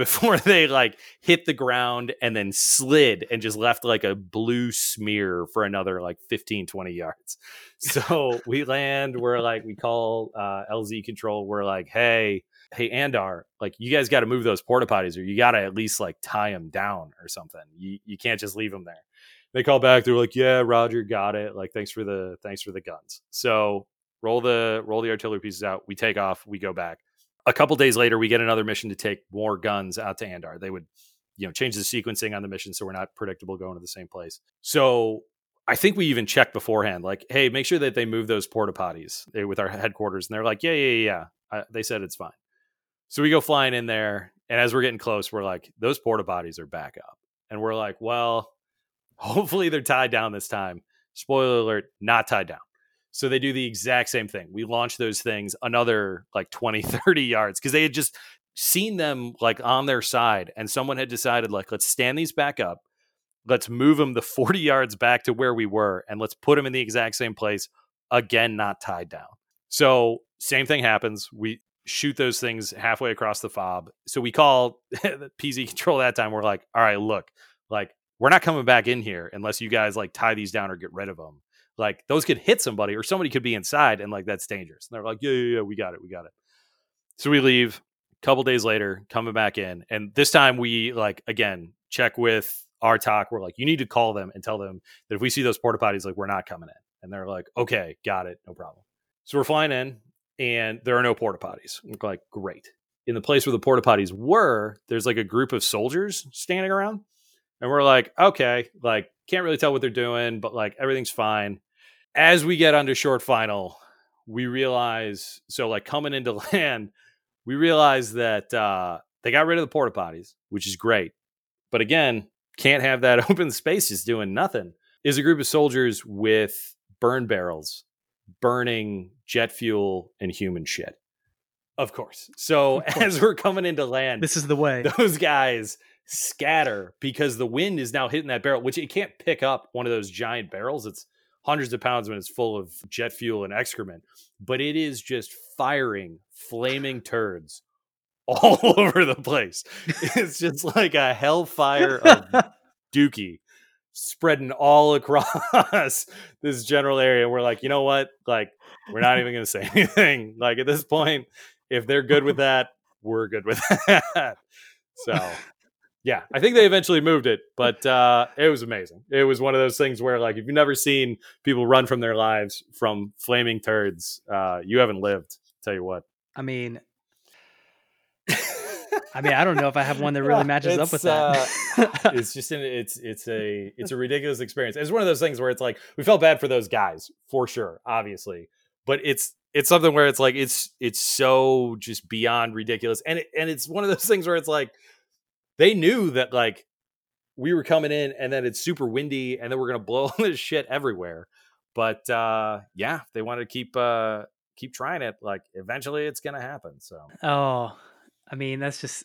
before they like hit the ground and then slid and just left like a blue smear for another like 15 20 yards. So we land we're like we call uh, lz control we're like hey hey andar like you guys got to move those porta potties or you got to at least like tie them down or something. You, you can't just leave them there. They call back they're like yeah roger got it. Like thanks for the thanks for the guns. So roll the roll the artillery pieces out we take off we go back a couple days later we get another mission to take more guns out to andar. They would you know change the sequencing on the mission so we're not predictable going to the same place. So i think we even checked beforehand like hey make sure that they move those porta potties eh, with our headquarters. And they're like yeah yeah yeah, yeah. I, they said it's fine. So we go flying in there and as we're getting close we're like those porta potties are back up. And we're like well hopefully they're tied down this time. Spoiler alert not tied down so they do the exact same thing. We launch those things another like 20, 30 yards because they had just seen them like on their side and someone had decided like let's stand these back up. Let's move them the 40 yards back to where we were and let's put them in the exact same place again not tied down. So same thing happens. We shoot those things halfway across the fob. So we call PZ control that time. We're like, "All right, look. Like we're not coming back in here unless you guys like tie these down or get rid of them." Like those could hit somebody or somebody could be inside and like that's dangerous. And they're like, yeah, yeah, yeah, we got it, we got it. So we leave. A couple days later, coming back in, and this time we like again check with our TOC. We're like, you need to call them and tell them that if we see those porta potties, like we're not coming in. And they're like, okay, got it, no problem. So we're flying in, and there are no porta potties. We're like, great. In the place where the porta potties were, there's like a group of soldiers standing around, and we're like, okay, like can't really tell what they're doing, but like everything's fine as we get under short final, we realize so like coming into land, we realize that uh, they got rid of the porta potties, which is great. But again, can't have that open space just doing nothing. Is a group of soldiers with burn barrels burning jet fuel and human shit. Of course. So Of course. as we're coming into land, This is the way. those guys scatter because the wind is now hitting that barrel, which it can't pick up one of those giant barrels. It's hundreds of pounds when it's full of jet fuel and excrement, but it is just firing flaming turds all over the place. It's just like a hellfire of dookie spreading all across this general area. We're like, you know what? Like, we're not even going to say anything. Like, at this point, if they're good with that, we're good with that. So, yeah, I think they eventually moved it, but uh, it was amazing. It was one of those things where, like, if you've never seen people run from their lives from flaming turds, uh, you haven't lived. Tell you what. I mean, I mean, I don't know if I have one that really matches up with it's, uh, that. it's just an it's it's a it's a ridiculous experience. It's one of those things where it's like we felt bad for those guys for sure, obviously, but it's it's something where it's like it's it's so just beyond ridiculous, and it, and it's one of those things where it's like they knew that like we were coming in, and then it's super windy, and then we're gonna blow all this shit everywhere. But uh yeah, they wanted to keep uh keep trying it. Like eventually, it's gonna happen. So oh, I mean, that's just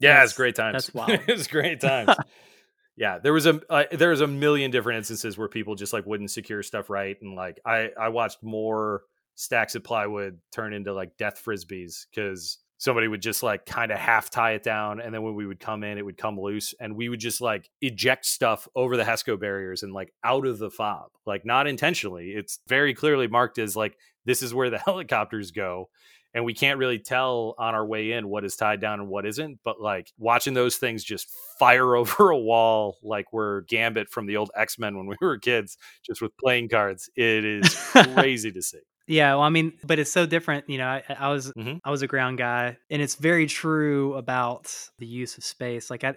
yeah, That's- it's great times. that's wild. it's great times. yeah, there was a uh, there was a million different instances where people just like wouldn't secure stuff right, and like I I watched more stacks of plywood turn into like death frisbees because somebody would just like kind of half tie it down, and then when we would come in, it would come loose, and we would just like eject stuff over the HESCO barriers and like out of the fob, like not intentionally. It's very clearly marked as like this is where the helicopters go and we can't really tell on our way in what is tied down and what isn't but like watching those things just fire over a wall like we're gambit from the old x-men when we were kids just with playing cards it is crazy to see Yeah, well, I mean, but it's so different. You know, I, I was Mhm. I was a ground guy, and it's very true about the use of space. Like I,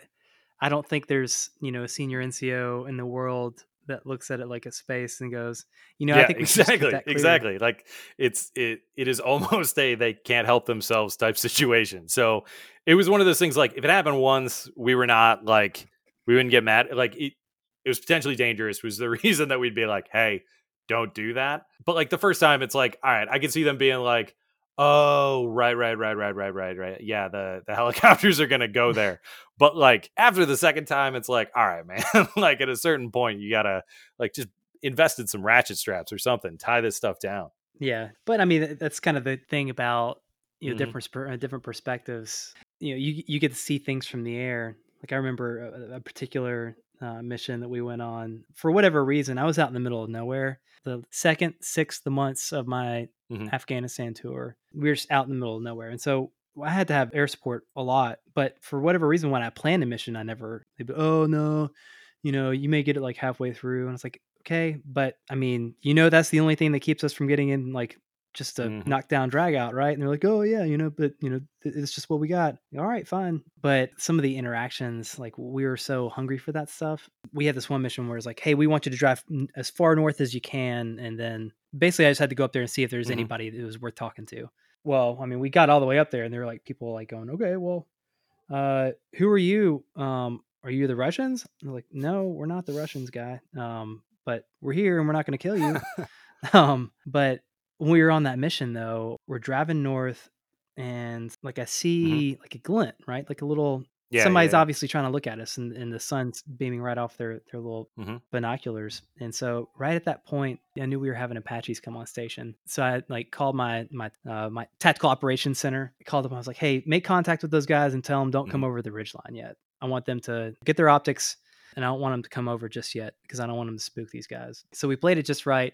I don't think there's you know a senior NCO in the world that looks at it like a space and goes, you know, I think we should just keep exactly exactly like it's it it is almost a they can't help themselves type situation so it was one of those things like if it happened once we were not like we wouldn't get mad like it, it was potentially dangerous was the reason that we'd be like hey don't do that but like the first time it's like all right i can see them being like oh right right right right right right right yeah the the helicopters are gonna go there but like after the second time it's like all right man like at a certain point you gotta like just invest in some ratchet straps or something tie this stuff down Yeah, but I mean, that's kind of the thing about you know Mhm. different uh, different perspectives. You know, you you get to see things from the air. Like I remember a, a particular uh, mission that we went on for whatever reason. I was out in the middle of nowhere. The second, sixth months of my Mhm. Afghanistan tour, we were just out in the middle of nowhere, and so I had to have air support a lot. But for whatever reason, when I planned a mission, I never. They'd be, oh no, you know, you may get it like halfway through, and it's like, okay, but I mean, you know, that's the only thing that keeps us from getting in like just a Mhm. knockdown drag out, right? And they're like, oh yeah, you know, but you know, it's just what we got. All right, fine. But some of the interactions, like we were so hungry for that stuff. We had this one mission where it's like, hey, we want you to drive as far north as you can, and then basically I just had to go up there and see if there's Mhm. anybody that was worth talking to. Well, I mean, we got all the way up there, and there were like people like going, okay, well, uh, who are you? Um, are you the Russians? And they're like, no, we're not the Russians, guy. Um, but we're here and we're not going to kill you. um, but when we were on that mission, though, we're driving north, and like I see like a glint, right? Like a little yeah somebody's yeah, yeah. obviously trying to look at us, and, and the sun's beaming right off their their little Mhm. binoculars. And so, right at that point, I knew we were having Apaches come on station. So I like called my my uh, my tactical operations center. I called them. I was like, "Hey, make contact with those guys and tell them don't come over the ridge line yet. I want them to get their optics, and I don't want them to come over just yet because I don't want them to spook these guys." So we played it just right,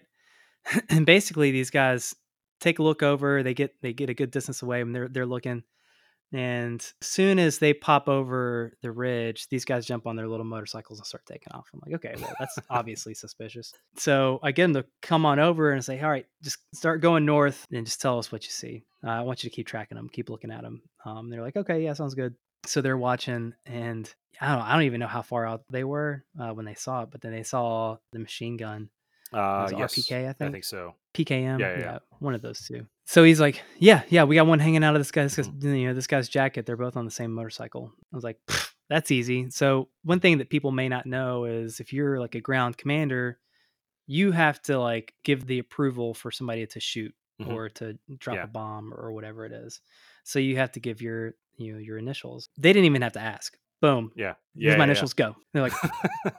and basically these guys take a look over. They get they get a good distance away, and they're they're looking. And soon as they pop over the ridge, these guys jump on their little motorcycles and start taking off. I'm like, okay, well, that's obviously suspicious. So I get them to come on over and say, all right, just start going north and just tell us what you see. Uh, I want you to keep tracking them, keep looking at them. Um, they're like, okay, yeah, sounds good. So they're watching, and I don't, I don't even know how far out they were uh, when they saw it, but then they saw the machine gun. Uh yes RPK, I i think. think so PKM, Yeah, yeah, yeah. one of those two. so he's like, yeah, yeah, we got one hanging out of this guy's, Mhm. you know, this guy's jacket. They're both on the same motorcycle. I was like, that's easy. So one thing that people may not know is if you're like a ground commander, you have to like give the approval for somebody to shoot Mhm. or to drop Yeah. a bomb or whatever it is. So you have to give your, you know, your initials. They didn't even have to ask. Boom. Yeah. Here's Yeah. my yeah, initials. Go. They're like,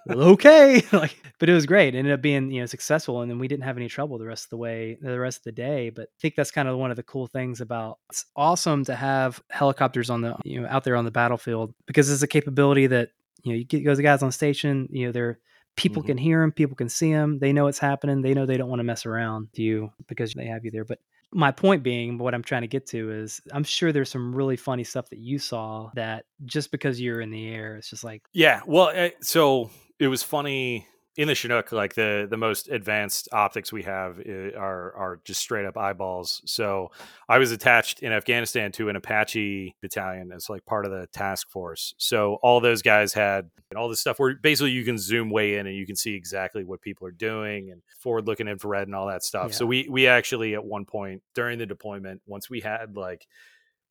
well, okay like but it was great it ended up being you know successful and then we didn't have any trouble the rest of the way the rest of the day but i think that's kind of one of the cool things about it's awesome to have helicopters on the you know out there on the battlefield because it's a capability that you know you get those guys on station you know they're people Mhm. can hear them people can see them they know what's happening they know they don't want to mess around with you because they have you there but my point being what i'm trying to get to is i'm sure there's some really funny stuff that you saw that just because you're in the air it's just like Yeah, well, eh, so it was funny in the Chinook. Like the the most advanced optics we have eh, are are just straight up eyeballs. So I was attached in Afghanistan to an Apache battalion as like part of the task force. So all those guys had all this stuff where basically you can zoom way in and you can see exactly what people are doing and forward looking infrared and all that stuff. So we we actually at one point during the deployment, once we had like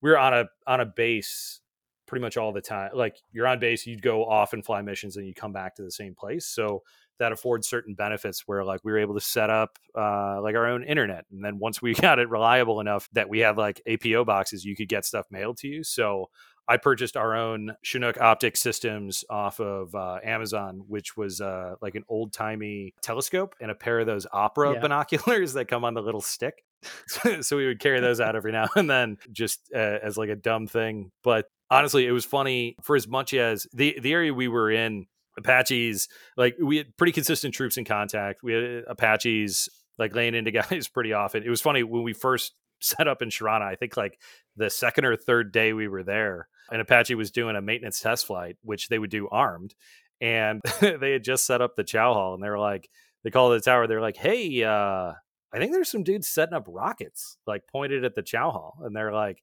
we were on a on a base pretty much all the time. Like you're on base, you'd go off and fly missions, and you come back to the same place. So that affords certain benefits where like we were able to set up uh, like our own internet, and then once we got it reliable enough that we had like APO boxes, you could get stuff mailed to you. So I purchased our own Chinook optic systems off of uh, Amazon, which was uh, like an old timey telescope and a pair of those opera Yeah. binoculars that come on the little stick. so we would carry those out every now and then, just uh, as like a dumb thing. But honestly, it was funny for as much as the the area we were in. Apaches, like we had pretty consistent troops in contact. We had uh, Apaches like laying into guys pretty often. It was funny when we first set up in Sharana. I think like the second or third day we were there, an Apache was doing a maintenance test flight, which they would do armed, and they had just set up the chow hall, and they were like, they called the tower. They're like, hey, uh, I think there's some dudes setting up rockets, like pointed at the chow hall, and they're like,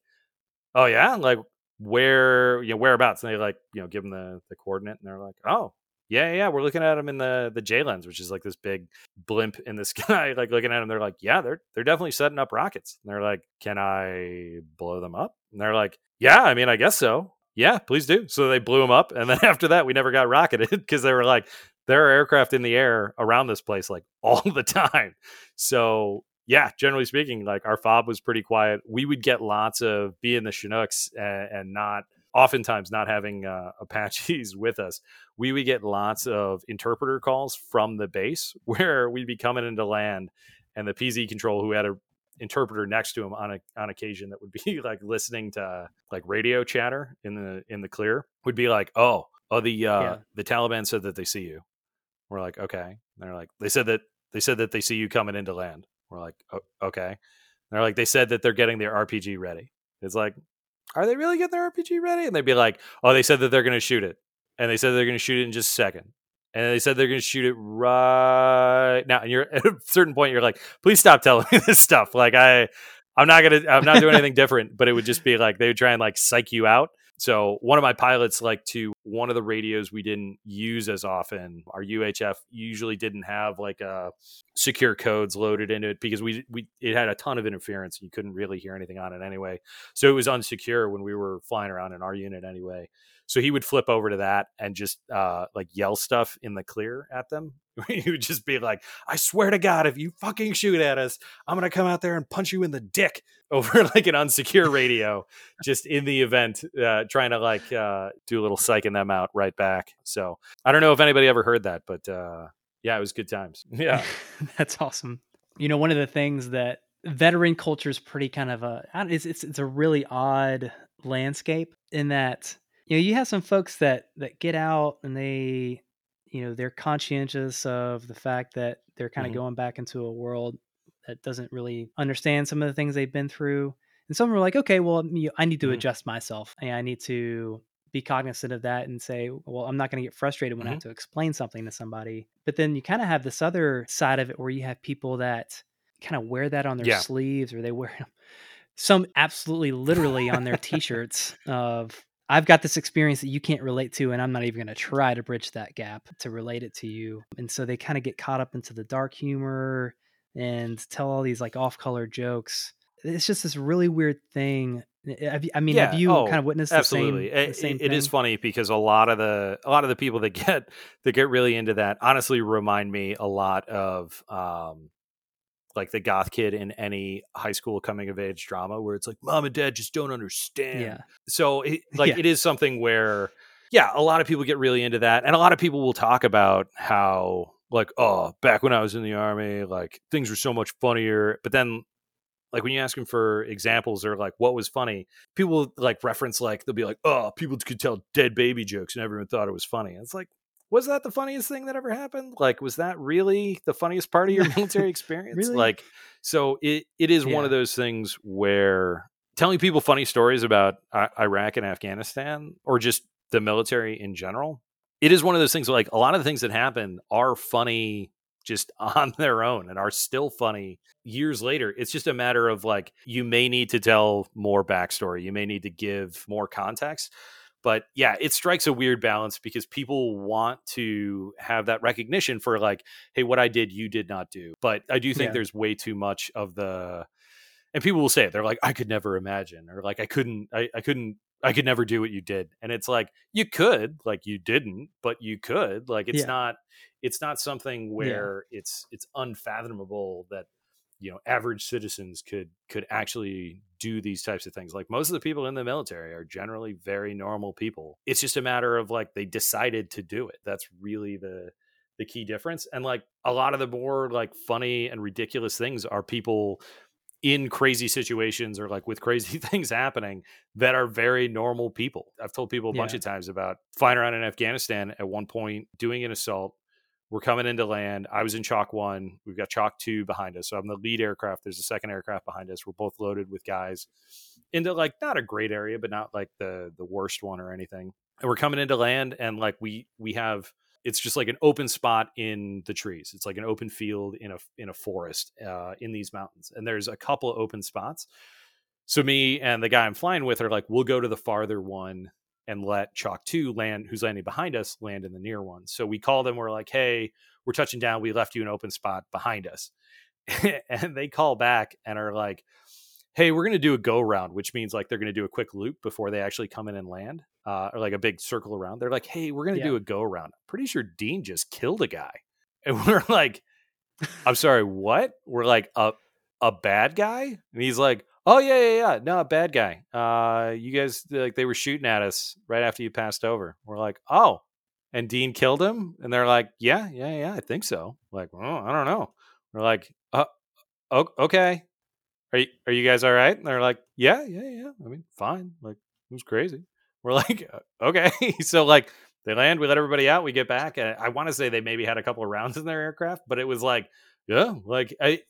oh yeah, like where, you know, whereabouts? And they like, you know, give them the the coordinate, and they're like, oh. Yeah, yeah, we're looking at them in the the J lens, which is like this big blimp in the sky. Like looking at them, they're like, "Yeah, they're they're definitely setting up rockets." And they're like, "Can I blow them up?" And they're like, "Yeah, I mean, I guess so. Yeah, please do." So they blew them up, and then after that, we never got rocketed because they were like, there are aircraft in the air around this place like all the time. So yeah, generally speaking, like our fob was pretty quiet. We would get lots of be in the Chinooks and, and not oftentimes not having uh, Apaches with us. We would get lots of interpreter calls from the base where we'd be coming into land, and the PZ control who had a interpreter next to him on a, on occasion that would be like listening to like radio chatter in the in the clear would be like, oh, oh the uh, Yeah. the Taliban said that they see you. We're like, okay. And they're like, they said that they said that they see you coming into land. We're like, "O- okay. And they're like, they said that they're getting their RPG ready. It's like, are they really getting their RPG ready? And they'd be like, oh, they said that they're going to shoot it, and they said they're going to shoot it in just a second. And they said they're going to shoot it right now. And you're at a certain point, you're like, please stop telling me this stuff. Like I, I'm not gonna, I'm not doing anything different. But it would just be like they would try and like psych you out. So one of my pilots, like to one of the radios we didn't use as often, our UHF usually didn't have like a secure codes loaded into it because we we it had a ton of interference. You couldn't really hear anything on it anyway. So it was unsecure when we were flying around in our unit anyway. So he would flip over to that and just uh, like yell stuff in the clear at them. he would just be like, "I swear to God, if you fucking shoot at us, I'm gonna come out there and punch you in the dick." Over like an unsecure radio, just in the event, uh, trying to like uh, do a little psyching them out right back. So I don't know if anybody ever heard that, but uh, yeah, it was good times. Yeah, That's awesome. You know, one of the things that veteran culture is pretty kind of a it's, it's it's a really odd landscape in that you know you have some folks that that get out and they you know they're conscientious of the fact that they're kind of Mhm. going back into a world that doesn't really understand some of the things they've been through and some are like okay well i need to Mhm. adjust myself and i need to be cognizant of that and say well i'm not going to get frustrated when i have to explain something to somebody but then you kind of have this other side of it where you have people that kind of wear that on their Yeah. sleeves or they wear some absolutely literally on their t-shirts of I've got this experience that you can't relate to, and I'm not even going to try to bridge that gap to relate it to you. And so they kind of get caught up into the dark humor and tell all these like off color jokes. it's just this really weird thing. Eh, eh, have you, I mean, Yeah, have you oh, kind of witnessed Absolutely, the same, eh, the It- same it- it is funny because a lot of the a lot of the people that get that get really into that honestly remind me a lot of um like the goth kid in any high school coming of age drama where it's like mom and dad just don't understand. Yeah, so it, like Yeah. it is something where yeah a lot of people get really into that and a lot of people will talk about how like oh back when i was in the army like things were so much funnier. But then like when you ask them for examples or like what was funny people like reference like they'll be like oh people could tell dead baby jokes and everyone thought it was funny. It's like was that the funniest thing that ever happened? Like was that really the funniest part of your military experience? Really? like so it it is one of those things where telling people funny stories about I- Iraq and Afghanistan or just the military in general it is one of those things where, like a lot of the things that happen are funny just on their own and are still funny years later. It's just a matter of like you may need to tell more backstory. You may need to give more context but yeah it strikes a weird balance because people want to have that recognition for like hey what i did you did not do but i do think Yeah. there's way too much of the and people will say it they're like i could never imagine or like i couldn't i, I couldn't i could never do what you did and it's like you could like you didn't but you could like it's Yeah. not it's not something where it's it's unfathomable that you know average citizens could could actually do these types of things like most of the people in the military are generally very normal people it's just a matter of like they decided to do it that's really the the key difference and like a lot of the more like funny and ridiculous things are people in crazy situations or like with crazy things happening that are very normal people. I've told people a bunch of times about flying around in Afghanistan at one point, doing an assault. We're coming into land. I was in Chalk One. We've got Chalk Two behind us. So I'm the lead aircraft. There's a second aircraft behind us. We're both loaded with guys into like not a great area, but not like the the worst one or anything. And we're coming into land, and like we we have it's just like an open spot in the trees. It's like an open field in a in a forest uh, in these mountains, and there's a couple of open spots. So me and the guy I'm flying with are like, we'll go to the farther one and let Chalk Two land, who's landing behind us, land in the near one. So we call them. We're like, hey, we're touching down. We left you an open spot behind us, and they call back and are like, hey, we're going to do a go round, which means like they're going to do a quick loop before they actually come in and land, uh, or like a big circle around. They're like, hey, we're going to Yeah. do a go round. Pretty sure Dean just killed a guy. And we're like, I'm sorry, what? We're like, a, a bad guy? And he's like, oh, yeah, yeah, yeah. No, bad guy. Uh, you guys, like, they were shooting at us right after you passed over. We're like, oh. And Dean killed him? And they're like, yeah, yeah, yeah, I think so. Like, well, I don't know. We're like, uh, o- okay are you, are you guys all right? And they're like, yeah, yeah, yeah. I mean, fine. Like, it was crazy. We're like, "Uh, okay. so like they land, we let everybody out, we get back. And I want to say they maybe had a couple of rounds in their aircraft, but it was like, yeah, like I,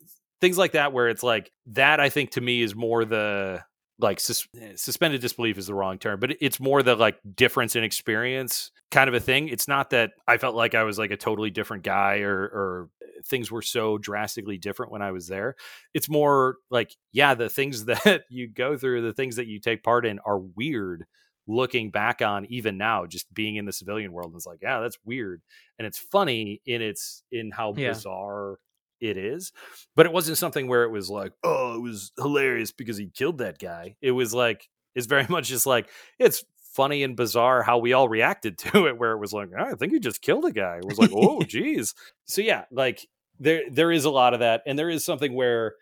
things like that where it's like that. I think to me is more the like sus- eh, suspended disbelief is the wrong term, but it's more the like difference in experience kind of a thing. It's not that I felt like I was like a totally different guy or or things were so drastically different when I was there it's more like yeah the things that you go through the things that you take part in are weird looking back on even now just being in the civilian world and it's like yeah that's weird and it's funny in its in how Yeah. bizarre it is but it wasn't something where it was like oh it was hilarious because he killed that guy. It was like it's very much just like it's funny and bizarre how we all reacted to it where it was like "Ah, i think he just killed a guy. It was like oh geez. So yeah like there there is a lot of that and there is something where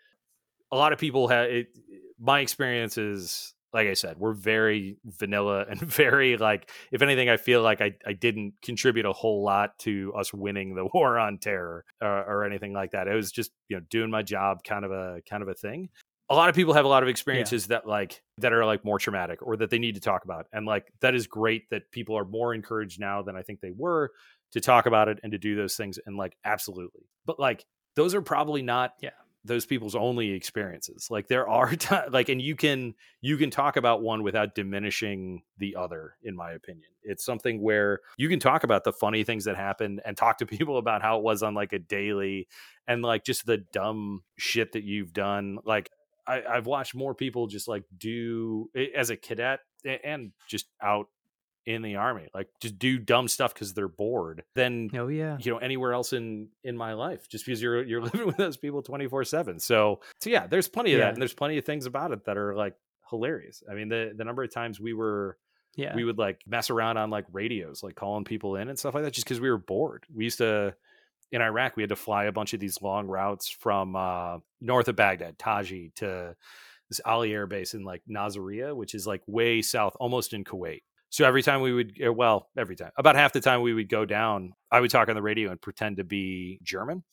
a lot of people have it, my experience is like i said we're very vanilla and very like if anything i feel like i, I didn't contribute a whole lot to us winning the war on terror uh, or anything like that. It was just you know doing my job kind of a kind of a thing. A lot of people have a lot of experiences that like that are like more traumatic or that they need to talk about and like that is great that people are more encouraged now than i think they were to talk about it and to do those things and like absolutely. But like those are probably not Yeah. Those people's only experiences like there are ti like and you can you can talk about one without diminishing the other in my opinion. It's something where you can talk about the funny things that happened and talk to people about how it was on like a daily and like just the dumb shit that you've done. Like I, I've watched more people just like do eh, as a cadet and just out in the army like just do dumb stuff because they're bored Then, Oh yeah. you know anywhere else in in my life just because you're you're living with those people 24 7 so so yeah there's plenty of Yeah. that and there's plenty of things about it that are like hilarious i mean the the number of times we were Yeah. we would like mess around on like radios like calling people in and stuff like that just because we were bored we used to in iraq we had to fly a bunch of these long routes from uh north of baghdad taji to this ali air base in like nasiriyah which is like way south almost in kuwait so every time we would, uh, well, every time, about half the time we would go down, I would talk on the radio and pretend to be German.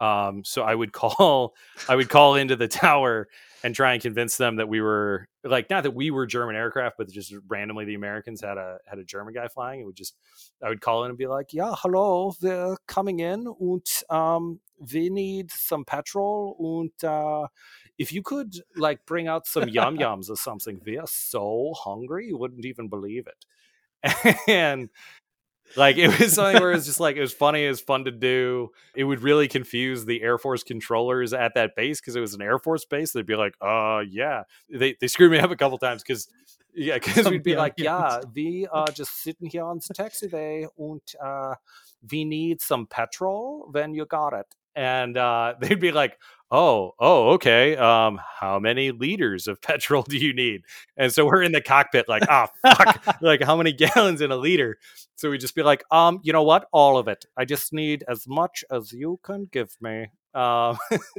Um, so I would call, I would call into the tower and try and convince them that we were like, not that we were German aircraft, but just randomly the Americans had a had a German guy flying. It would just, I would call in and be like, "Yeah, hello, we're coming in, and um, we need some petrol, and uh, if you could like bring out some yum yums or something, we are so hungry, you wouldn't even believe it. and like it was something where it's just like it was funny, it was fun to do. It would really confuse the Air Force controllers at that base because it was an Air Force base. They'd be like, "Uh, yeah." They they screwed me up a couple times because yeah, because we'd be like. "Yeah, we are just sitting here on the taxiway, and uh, we need some petrol. When you got it." And uh, they'd be like, oh oh okay um how many liters of petrol do you need? And so we're in the cockpit like ah fuck like how many gallons in a liter? So we just be like um you know what? All of it. I just need as much as you can give me. Um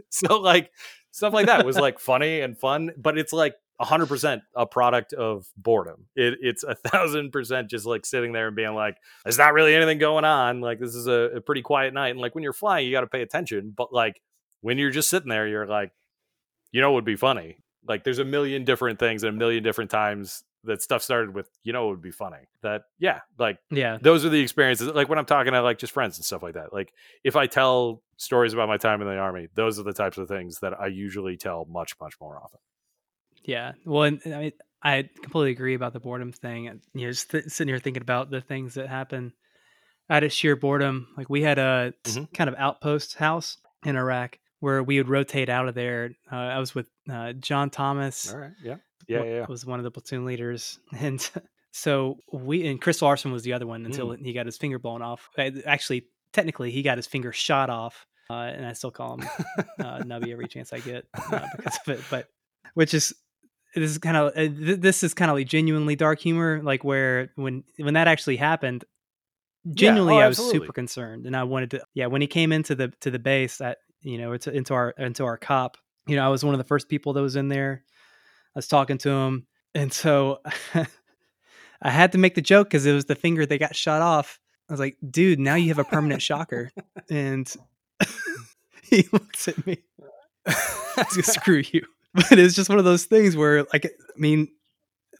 so like stuff like that was like funny and fun but it's like 100% a product of boredom it, it's a thousand percent just like sitting there and being like there's not really anything going on like this is a, a pretty quiet night and like when you're flying you got to pay attention but like when you're just sitting there, you're like, you know, it would be funny. Like, there's a million different things and a million different times that stuff started with, you know, it would be funny. That, yeah, like Yeah. those are the experiences. Like when I'm talking to like just friends and stuff like that. Like if I tell stories about my time in the army, those are the types of things that I usually tell much, much more often. Yeah. Well, and, I mean, I completely agree about the boredom thing. And, You know, just th- sitting here thinking about the things that happen out of sheer boredom. Like we had a Mhm. kind of outpost house in Iraq where we would rotate out of there. Uh, I was with uh, John Thomas. All right. Yeah. Yeah. Yeah. was one of the platoon leaders, and so we and Chris Larson was the other one until Mm. he got his finger blown off. Actually, technically, he got his finger shot off, uh, and I still call him uh, Nubby every chance I get uh, because of it. But which is this is kind of uh, th- this is kind of like genuinely dark humor, like where when when that actually happened. Genuinely, oh, I was super concerned, and I wanted to. Yeah, when he came into the to the base, that you know, into into our into our cop, you know, I was one of the first people that was in there. I was talking to him, and so I had to make the joke because it was the finger that got shot off. I was like, "Dude, now you have a permanent shocker," and he looks at me. Screw you! But it's just one of those things where, like, I mean,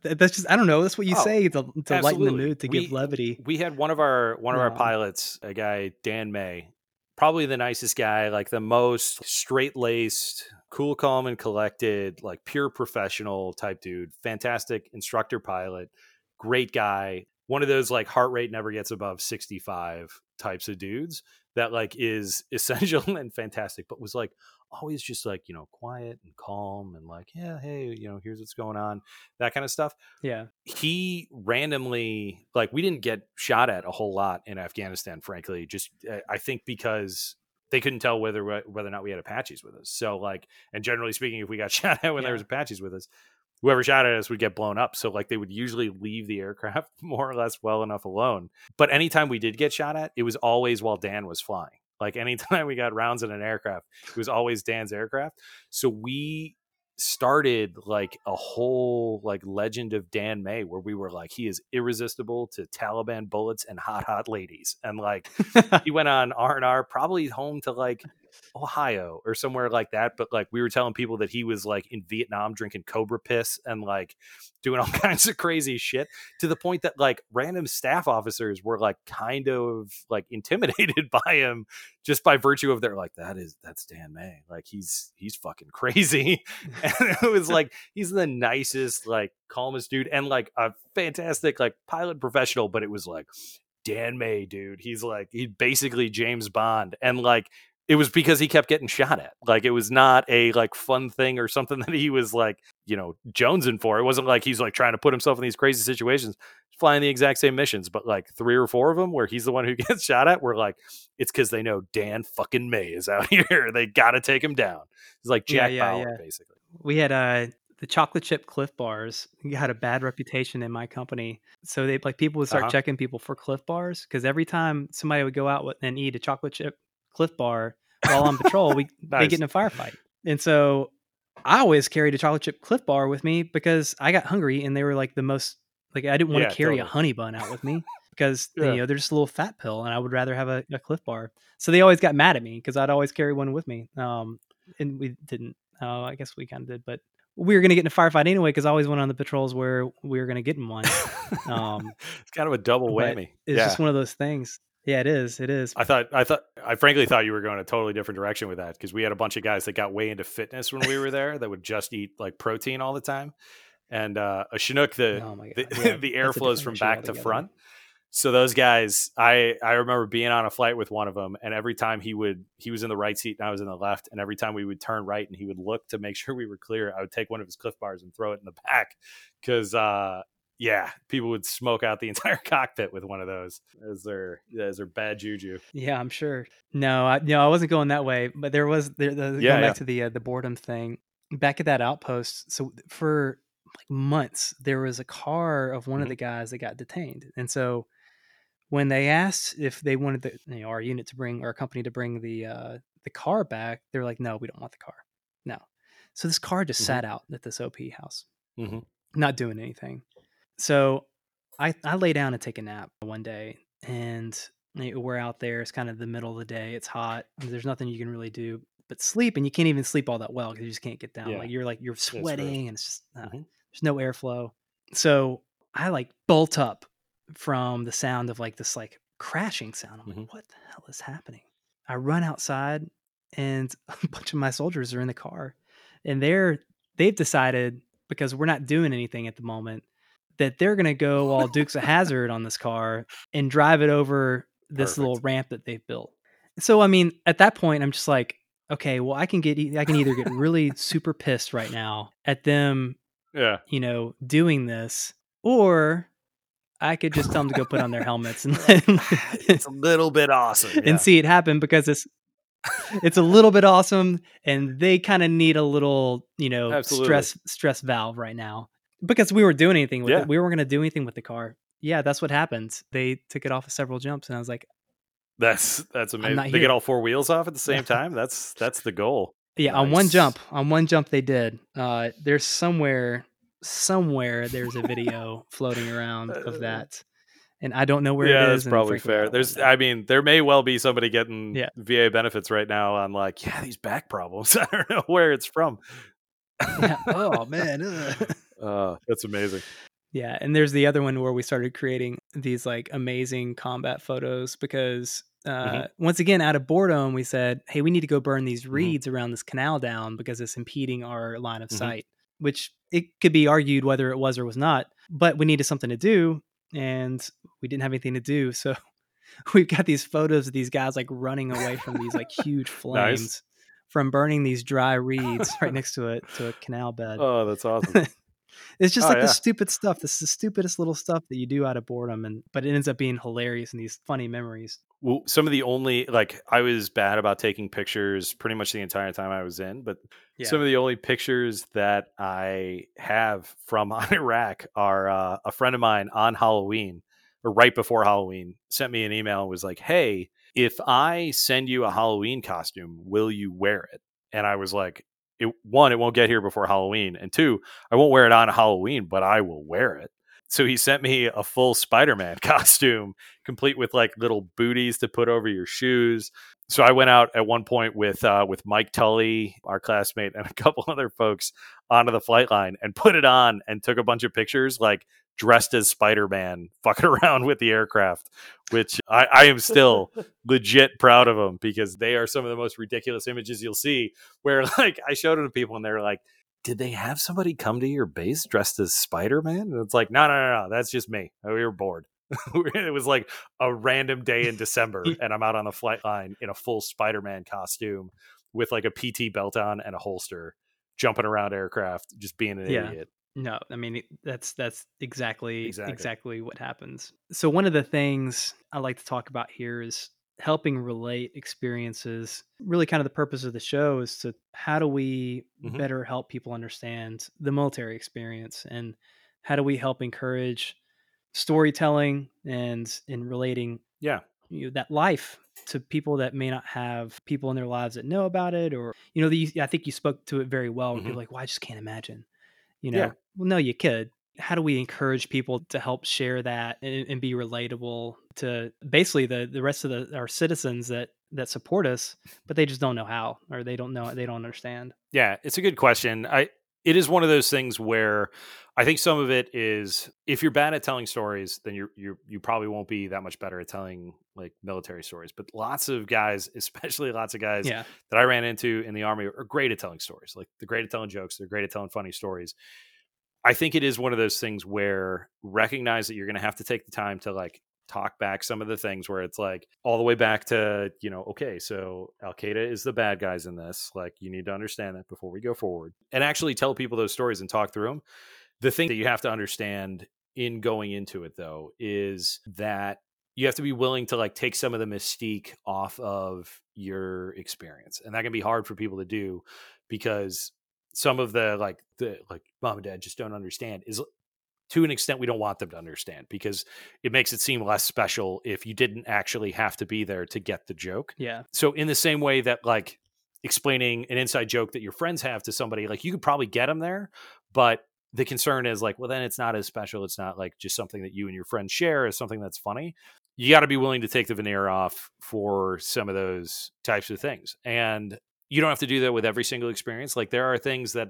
that's just I don't know. That's what you Oh, say to, to lighten the mood, to give levity. we had one of our one of our Um, pilots, a guy Dan May, probably the nicest guy, like the most straight laced, cool, calm, and collected, like pure professional type dude. Fantastic instructor pilot, great guy. One of those like heart rate never gets above sixty five types of dudes that like is essential and fantastic, but was like always just like you know quiet and calm and like yeah hey you know here's what's going on that kind of stuff. Yeah, he randomly like we didn't get shot at a whole lot in Afghanistan frankly just uh, I think because they couldn't tell whether whether or not we had Apaches with us. So like and generally speaking if we got shot at when there was Apaches with us whoever shot at us would get blown up. So like they would usually leave the aircraft more or less well enough alone. But anytime we did get shot at it was always while Dan was flying like anytime we got rounds in an aircraft it was always Dan's aircraft. So we started like a whole like legend of Dan May where we were like he is irresistible to Taliban bullets and hot hot ladies. And like he went on R&R probably home to like Ohio or somewhere like that but like we were telling people that he was like in Vietnam drinking cobra piss and like doing all kinds of crazy shit to the point that like random staff officers were like kind of like intimidated by him just by virtue of their like that is that's Dan May. Like he's he's fucking crazy. And it was like he's the nicest like calmest dude and like a fantastic like pilot professional but it was like Dan May dude. He's like he basically James Bond. And like it was because he kept getting shot at. Like it was not a like fun thing or something that he was like, you know, jonesing for. It wasn't like he's like trying to put himself in these crazy situations, flying the exact same missions, but like three or four of them where he's the one who gets shot at, we're like, it's because they know Dan fucking May is out here. they got to take him down. It's like Jack Yeah, yeah, Bauer, yeah. basically. we had uh the chocolate chip Clif Bars had a bad reputation in my company so they like people would start Uh-huh. checking people for Clif Bars because every time somebody would go out and eat a chocolate chip Clif Bar while on patrol we they get in a firefight and so i always carried a chocolate chip Clif Bar with me because i got hungry and they were like the most like i didn't want Yeah, to carry totally. a honey bun out with me because Yeah. you know they're just a little fat pill and i would rather have a, a Clif Bar so they always got mad at me because i'd always carry one with me um and we didn't uh, i guess we kind of did but we were going to get in a firefight anyway because I always went on the patrols where we were going to get in one. Um, it's kind of a double whammy. It's yeah. just one of those things. Yeah, it is. It is. I thought, I thought, I frankly thought you were going a totally different direction with that because we had a bunch of guys that got way into fitness when we were there that would just eat like protein all the time. And uh, a Chinook, the oh the, yeah, the that's a airflows different from back to front. So those guys, I I remember being on a flight with one of them, and every time he would he was in the right seat and I was in the left, and every time we would turn right and he would look to make sure we were clear, I would take one of his Clif Bars and throw it in the back because uh, yeah, people would smoke out the entire cockpit with one of those as their as their bad juju. Yeah, I'm sure. No, I no, I wasn't going that way. But there was there. The, Yeah, going yeah. back to the uh, the boredom thing. Back at that outpost, so for like months, there was a car of one of Mhm. the guys that got detained, and so when they asked if they wanted the you know, our unit to bring or our company to bring the uh, the car back, they were like, "No, we don't want the car." No, so this car just Mhm. sat out at this OP house, Mhm. not doing anything. So I I lay down and take a nap one day, and we're out there. It's kind of the middle of the day. It's hot. There's nothing you can really do but sleep, and you can't even sleep all that well because you just can't get down. Yeah. Like you're like you're sweating, and it's just uh, Mhm. there's no airflow. So I like bolt up from the sound of like this like crashing sound. I'm like, Mhm. what the hell is happening? I run outside, and a bunch of my soldiers are in the car, and they're they've decided because we're not doing anything at the moment that they're gonna go all Dukes of Hazzard on this car and drive it over this little ramp that they've built. So I mean, at that point, I'm just like, okay, well, I can get e- I can either get really super pissed right now at them, Yeah. you know, doing this, or I could just tell them to go put on their helmets and let it's a little bit awesome. yeah. and see it happen because it's it's a little bit awesome and they kind of need a little you know Absolutely. stress stress valve right now because we weren't doing anything with Yeah. it we weren't going to do anything with the car yeah that's what happened they took it off of several jumps and i was like That's that's amazing. They here. get all four wheels off at the same time. That's that's the goal. yeah on one jump on one jump they did uh there's somewhere somewhere there's a video floating around Uh, of that and i don't know where yeah, it is that's probably fair. There's. I mean, there may well be somebody getting Yeah. VA benefits right now on like, yeah, these back problems. I don't know where it's from. Yeah. oh man. Uh, that's amazing. Yeah, and there's the other one where we started creating these like amazing combat photos because uh, Mhm. once again, out of boredom, we said, "Hey, we need to go burn these Mhm. reeds around this canal down because it's impeding our line of Mhm. sight." Which it could be argued whether it was or was not, but we needed something to do, and we didn't have anything to do, so we've got these photos of these guys like running away from these like huge flames from burning these dry reeds right next to it to a canal bed. Oh, that's awesome. It's just Oh, like yeah. the stupid stuff. This is the stupidest little stuff that you do out of boredom, and but it ends up being hilarious and these funny memories. well, some of the only like I was bad about taking pictures pretty much the entire time I was in, but some of the only pictures that I have from Iraq are uh, a friend of mine on Halloween or right before Halloween sent me an email and was like, "Hey, if I send you a Halloween costume, will you wear it?" And I was like, it, "One, it won't get here before Halloween, and two, I won't wear it on Halloween, but I will wear it." So he sent me a full Spider-Man costume, complete with like little booties to put over your shoes. So I went out at one point with uh, with Mike Tully, our classmate, and a couple other folks onto the flight line and put it on and took a bunch of pictures, like dressed as Spider-Man, fucking around with the aircraft. Which I, I am still legit proud of them because they are some of the most ridiculous images you'll see. Where like I showed them to people and they're like, "Did they have somebody come to your base dressed as Spider-Man?" And it's like, "No, no, no, no, that's just me. Oh, we were bored." it was like a random day in December, and I'm out on the flight line in a full Spider Man costume with like a PT belt on and a holster, jumping around aircraft, just being an Yeah. idiot. No, I mean that's that's exactly, Exactly. exactly what happens. So one of the things I like to talk about here is helping relate experiences. Really kind of the purpose of the show is to how do we Mhm. better help people understand the military experience and how do we help encourage storytelling and in relating Yeah. you know, that life to people that may not have people in their lives that know about it or you know the, i think you spoke to it very well Mhm. people like well i just can't imagine you know Yeah. well no you could how do we encourage people to help share that and, and be relatable to basically the the rest of the our citizens that that support us but they just don't know how or they don't know they don't understand Yeah, it's a good question. I it is one of those things where I think some of it is if you're bad at telling stories, then you you you probably won't be that much better at telling like military stories. But lots of guys, especially lots of guys yeah that I ran into in the army are great at telling stories. Like they're great at telling jokes, they're great at telling funny stories. I think it is one of those things where recognize that you're going to have to take the time to like talk back some of the things where it's like all the way back to, you know, okay, so Al Qaeda is the bad guys in this. Like you need to understand that before we go forward and actually tell people those stories and talk through them. The thing that you have to understand in going into it though is that you have to be willing to like take some of the mystique off of your experience. And that can be hard for people to do because some of the like the like mom and dad just don't understand is to an extent we don't want them to understand because it makes it seem less special if you didn't actually have to be there to get the joke. yeah So in the same way that like explaining an inside joke that your friends have to somebody, like you could probably get them there, but the concern is like, well, then it's not as special. It's not like just something that you and your friends share as something that's funny. You got to be willing to take the veneer off for some of those types of things. And you don't have to do that with every single experience. Like there are things that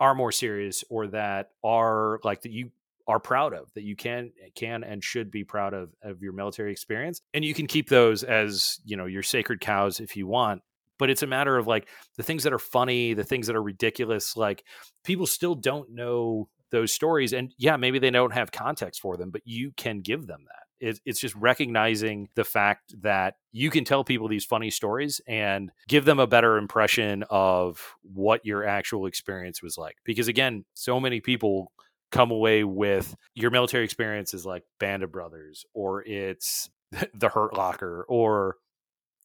are more serious or that are like that you are proud of that you can can and should be proud of of your military experience and you can keep those as you know your sacred cows if you want but it's a matter of like the things that are funny the things that are ridiculous like people still don't know those stories and yeah maybe they don't have context for them but you can give them that. It, it's just recognizing the fact that you can tell people these funny stories and give them a better impression of what your actual experience was like because again so many people come away with your military experience is like band of brothers or it's the hurt locker or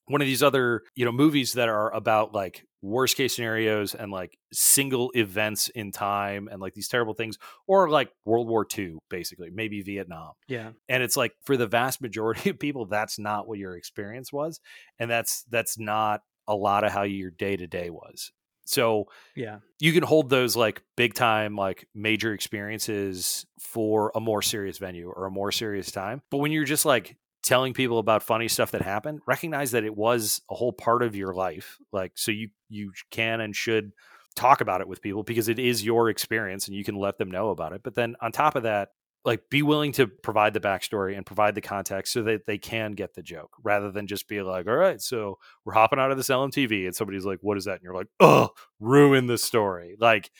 one of these other you know movies that are about like worst case scenarios and like single events in time and like these terrible things or like world war ii basically maybe vietnam. Yeah. And it's like for the vast majority of people that's not what your experience was and that's that's not a lot of how your day to day was so yeah. you can hold those like big time like major experiences for a more serious venue or a more serious time. But when you're just like telling people about funny stuff that happened recognize that it was a whole part of your life like so you you can and should talk about it with people because it is your experience and you can let them know about it. But then on top of that like be willing to provide the backstory and provide the context so that they can get the joke rather than just be like all right so we're hopping out of this lmtv and somebody's like what is that? And you're like oh ruin the story. Like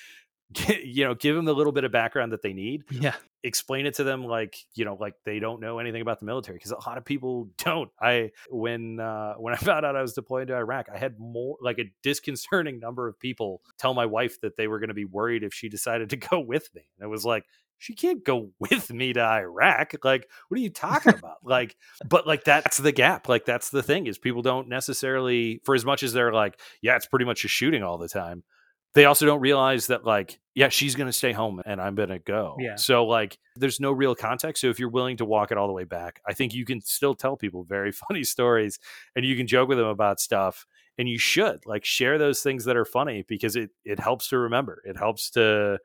you know give them the little bit of background that they need. Yeah. Explain it to them like you know like they don't know anything about the military because a lot of people don't. I when uh when i found out i was deployed to iraq i had more like a disconcerting number of people tell my wife that they were going to be worried if she decided to go with me. And it was like she can't go with me to iraq like what are you talking about like but like that's the gap like that's the thing is people don't necessarily for as much as they're like yeah it's pretty much a shooting all the time they also don't realize that like yeah she's going to stay home and i'm going to go Yeah. so like there's no real context so if you're willing to walk it all the way back i think you can still tell people very funny stories and you can joke with them about stuff and you should like share those things that are funny because it it helps to remember it helps to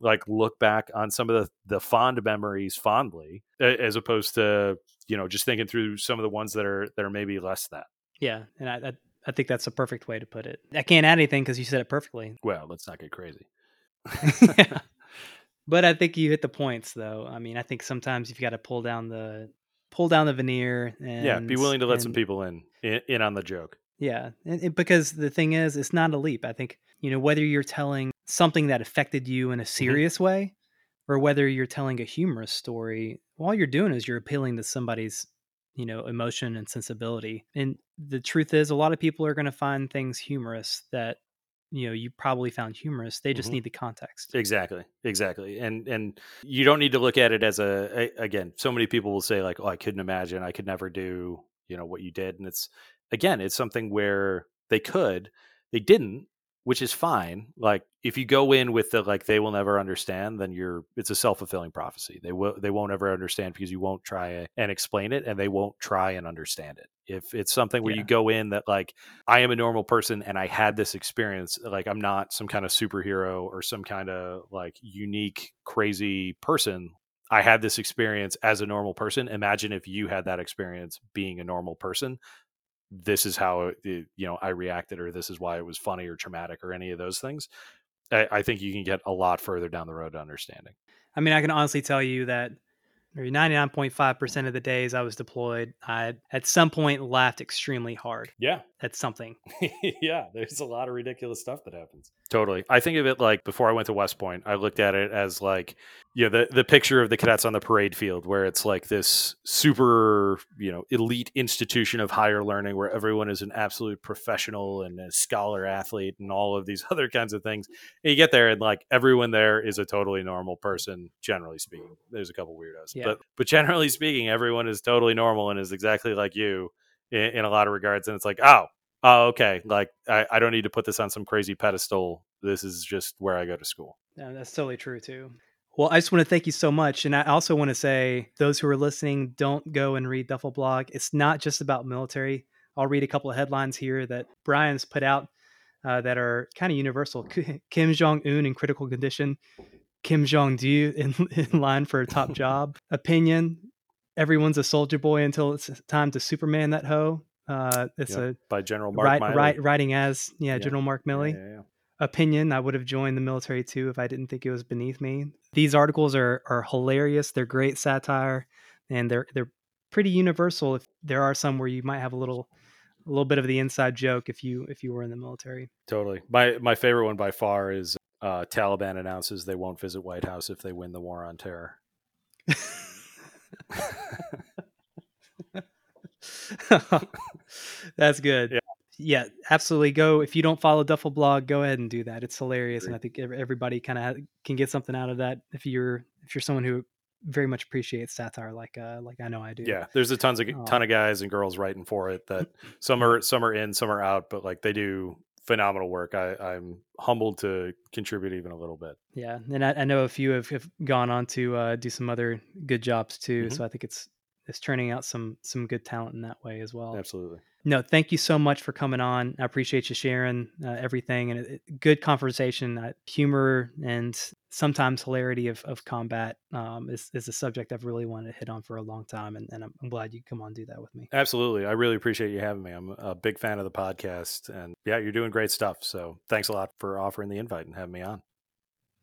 like look back on some of the the fond memories fondly as opposed to you know just thinking through some of the ones that are that are maybe less that yeah and i i, I think that's a perfect way to put it i can't add anything because you said it perfectly well let's not get crazy yeah. But I think you hit the points though. I mean, I think sometimes you've got to pull down the pull down the veneer and yeah be willing to let some people in, in in on the joke Yeah, and, and because the thing is, it's not a leap. I think you know whether you're telling something that affected you in a serious way, or whether you're telling a humorous story, all you're doing is you're appealing to somebody's, you know, emotion and sensibility. And the truth is, a lot of people are going to find things humorous that you know you probably found humorous they just Mhm. need the context Exactly, exactly, and and you don't need to look at it as a, a again. So many people will say like, "Oh, I couldn't imagine. I could never do you know what you did," and it's again, it's something where they could, they didn't, which is fine. Like if you go in with the like they will never understand, then you're it's a self fulfilling prophecy. They will they won't ever understand because you won't try and explain it, and they won't try and understand it. If it's something where Yeah. you go in that like I am a normal person and I had this experience. Like I'm not some kind of superhero or some kind of like unique, crazy person. I had this experience as a normal person. Imagine if you had that experience being a normal person. This is how it, you know I reacted, or this is why it was funny or traumatic, or any of those things. I, I think you can get a lot further down the road to understanding. i mean i can honestly tell you that maybe 99.5% of the days i was deployed i at some point laughed extremely hard Yeah, at something yeah, there's a lot of ridiculous stuff that happens. Totally. I think of it like before I went to West Point, I looked at it as like, you know, the, the picture of the cadets on the parade field where it's like this super, you know, elite institution of higher learning where everyone is an absolute professional and a scholar athlete and all of these other kinds of things. And you get there and like everyone there is a totally normal person, generally speaking. There's a couple weirdos, Yeah. But but generally speaking, everyone is totally normal and is exactly like you in, in a lot of regards. And it's like, oh, oh, okay. Like I, I don't need to put this on some crazy pedestal. This is just where I go to school. Yeah, that's totally true too. Well, I just want to thank you so much. And I also want to say, those who are listening, don't go and read Duffel Blog. It's not just about military. I'll read a couple of headlines here that Brian's put out uh, that are kind of universal. Kim Jong Un in critical condition. Kim Jong Do in, in line for a top job. Opinion: Everyone's a soldier boy until it's time to Superman that hoe. Uh, it's Yeah, a By General Mark right, writing as yeah, Yeah. General Mark Milley yeah, yeah. opinion i would have joined the military too if i didn't think it was beneath me these articles are are hilarious they're great satire and they're they're pretty universal if there are some where you might have a little a little bit of the inside joke if you if you were in the military Totally. My my favorite one by far is uh, Taliban announces they won't visit White House if they win the war on terror. that's good Yeah. yeah absolutely go if you don't follow duffel blog go ahead and do that it's hilarious and i think everybody kind of can get something out of that if you're if you're someone who very much appreciates satire like uh like i know i do Yeah, there's a tons of Oh. ton of guys and girls writing for it that some are some are in, some are out, but like they do phenomenal work. I, I'm humbled to contribute even a little bit. Yeah, and I, I know a few have, have gone on to uh, do some other good jobs too. Mhm. So I think it's it's turning out some some good talent in that way as well. Absolutely. No, thank you so much for coming on. I appreciate you sharing uh, everything and it- good conversation, uh, humor, and sometimes hilarity of, of combat um, is is a subject I've really wanted to hit on for a long time, and, and I'm, I'm glad you come on and do that with me. Absolutely. I really appreciate you having me. I'm a big fan of the podcast and yeah, you're doing great stuff. So thanks a lot for offering the invite and having me on.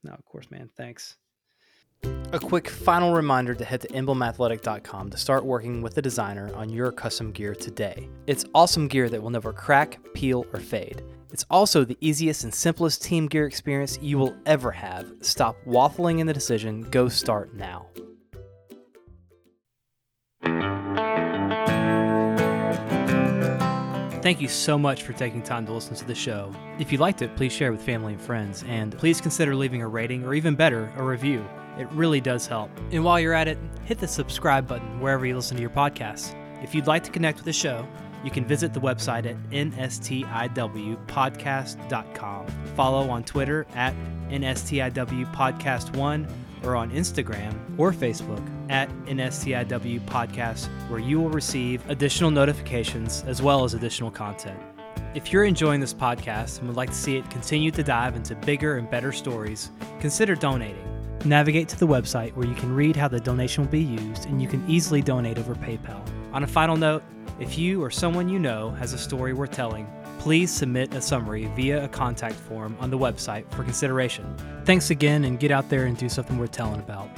No, of course, man. Thanks. A quick final reminder to head to emblemathletic.com to start working with the designer on your custom gear today. It's awesome gear that will never crack, peel, or fade. It's also the easiest and simplest team gear experience you will ever have. Stop waffling in the decision, go start now. Thank you so much for taking time to listen to the show. If you liked it, please share with family and friends, and please consider leaving a rating or even better, a review. It really does help. And while you're at it, hit the subscribe button wherever you listen to your podcasts. If you'd like to connect with the show, you can visit the website at nstiwpodcast.com. Follow on Twitter at nstiwpodcast1 or on Instagram or Facebook at NSTIW Podcast, where you will receive additional notifications as well as additional content. If you're enjoying this podcast and would like to see it continue to dive into bigger and better stories, consider donating. Navigate to the website where you can read how the donation will be used and you can easily donate over PayPal. On a final note, if you or someone you know has a story worth telling, please submit a summary via a contact form on the website for consideration. Thanks again and get out there and do something worth telling about.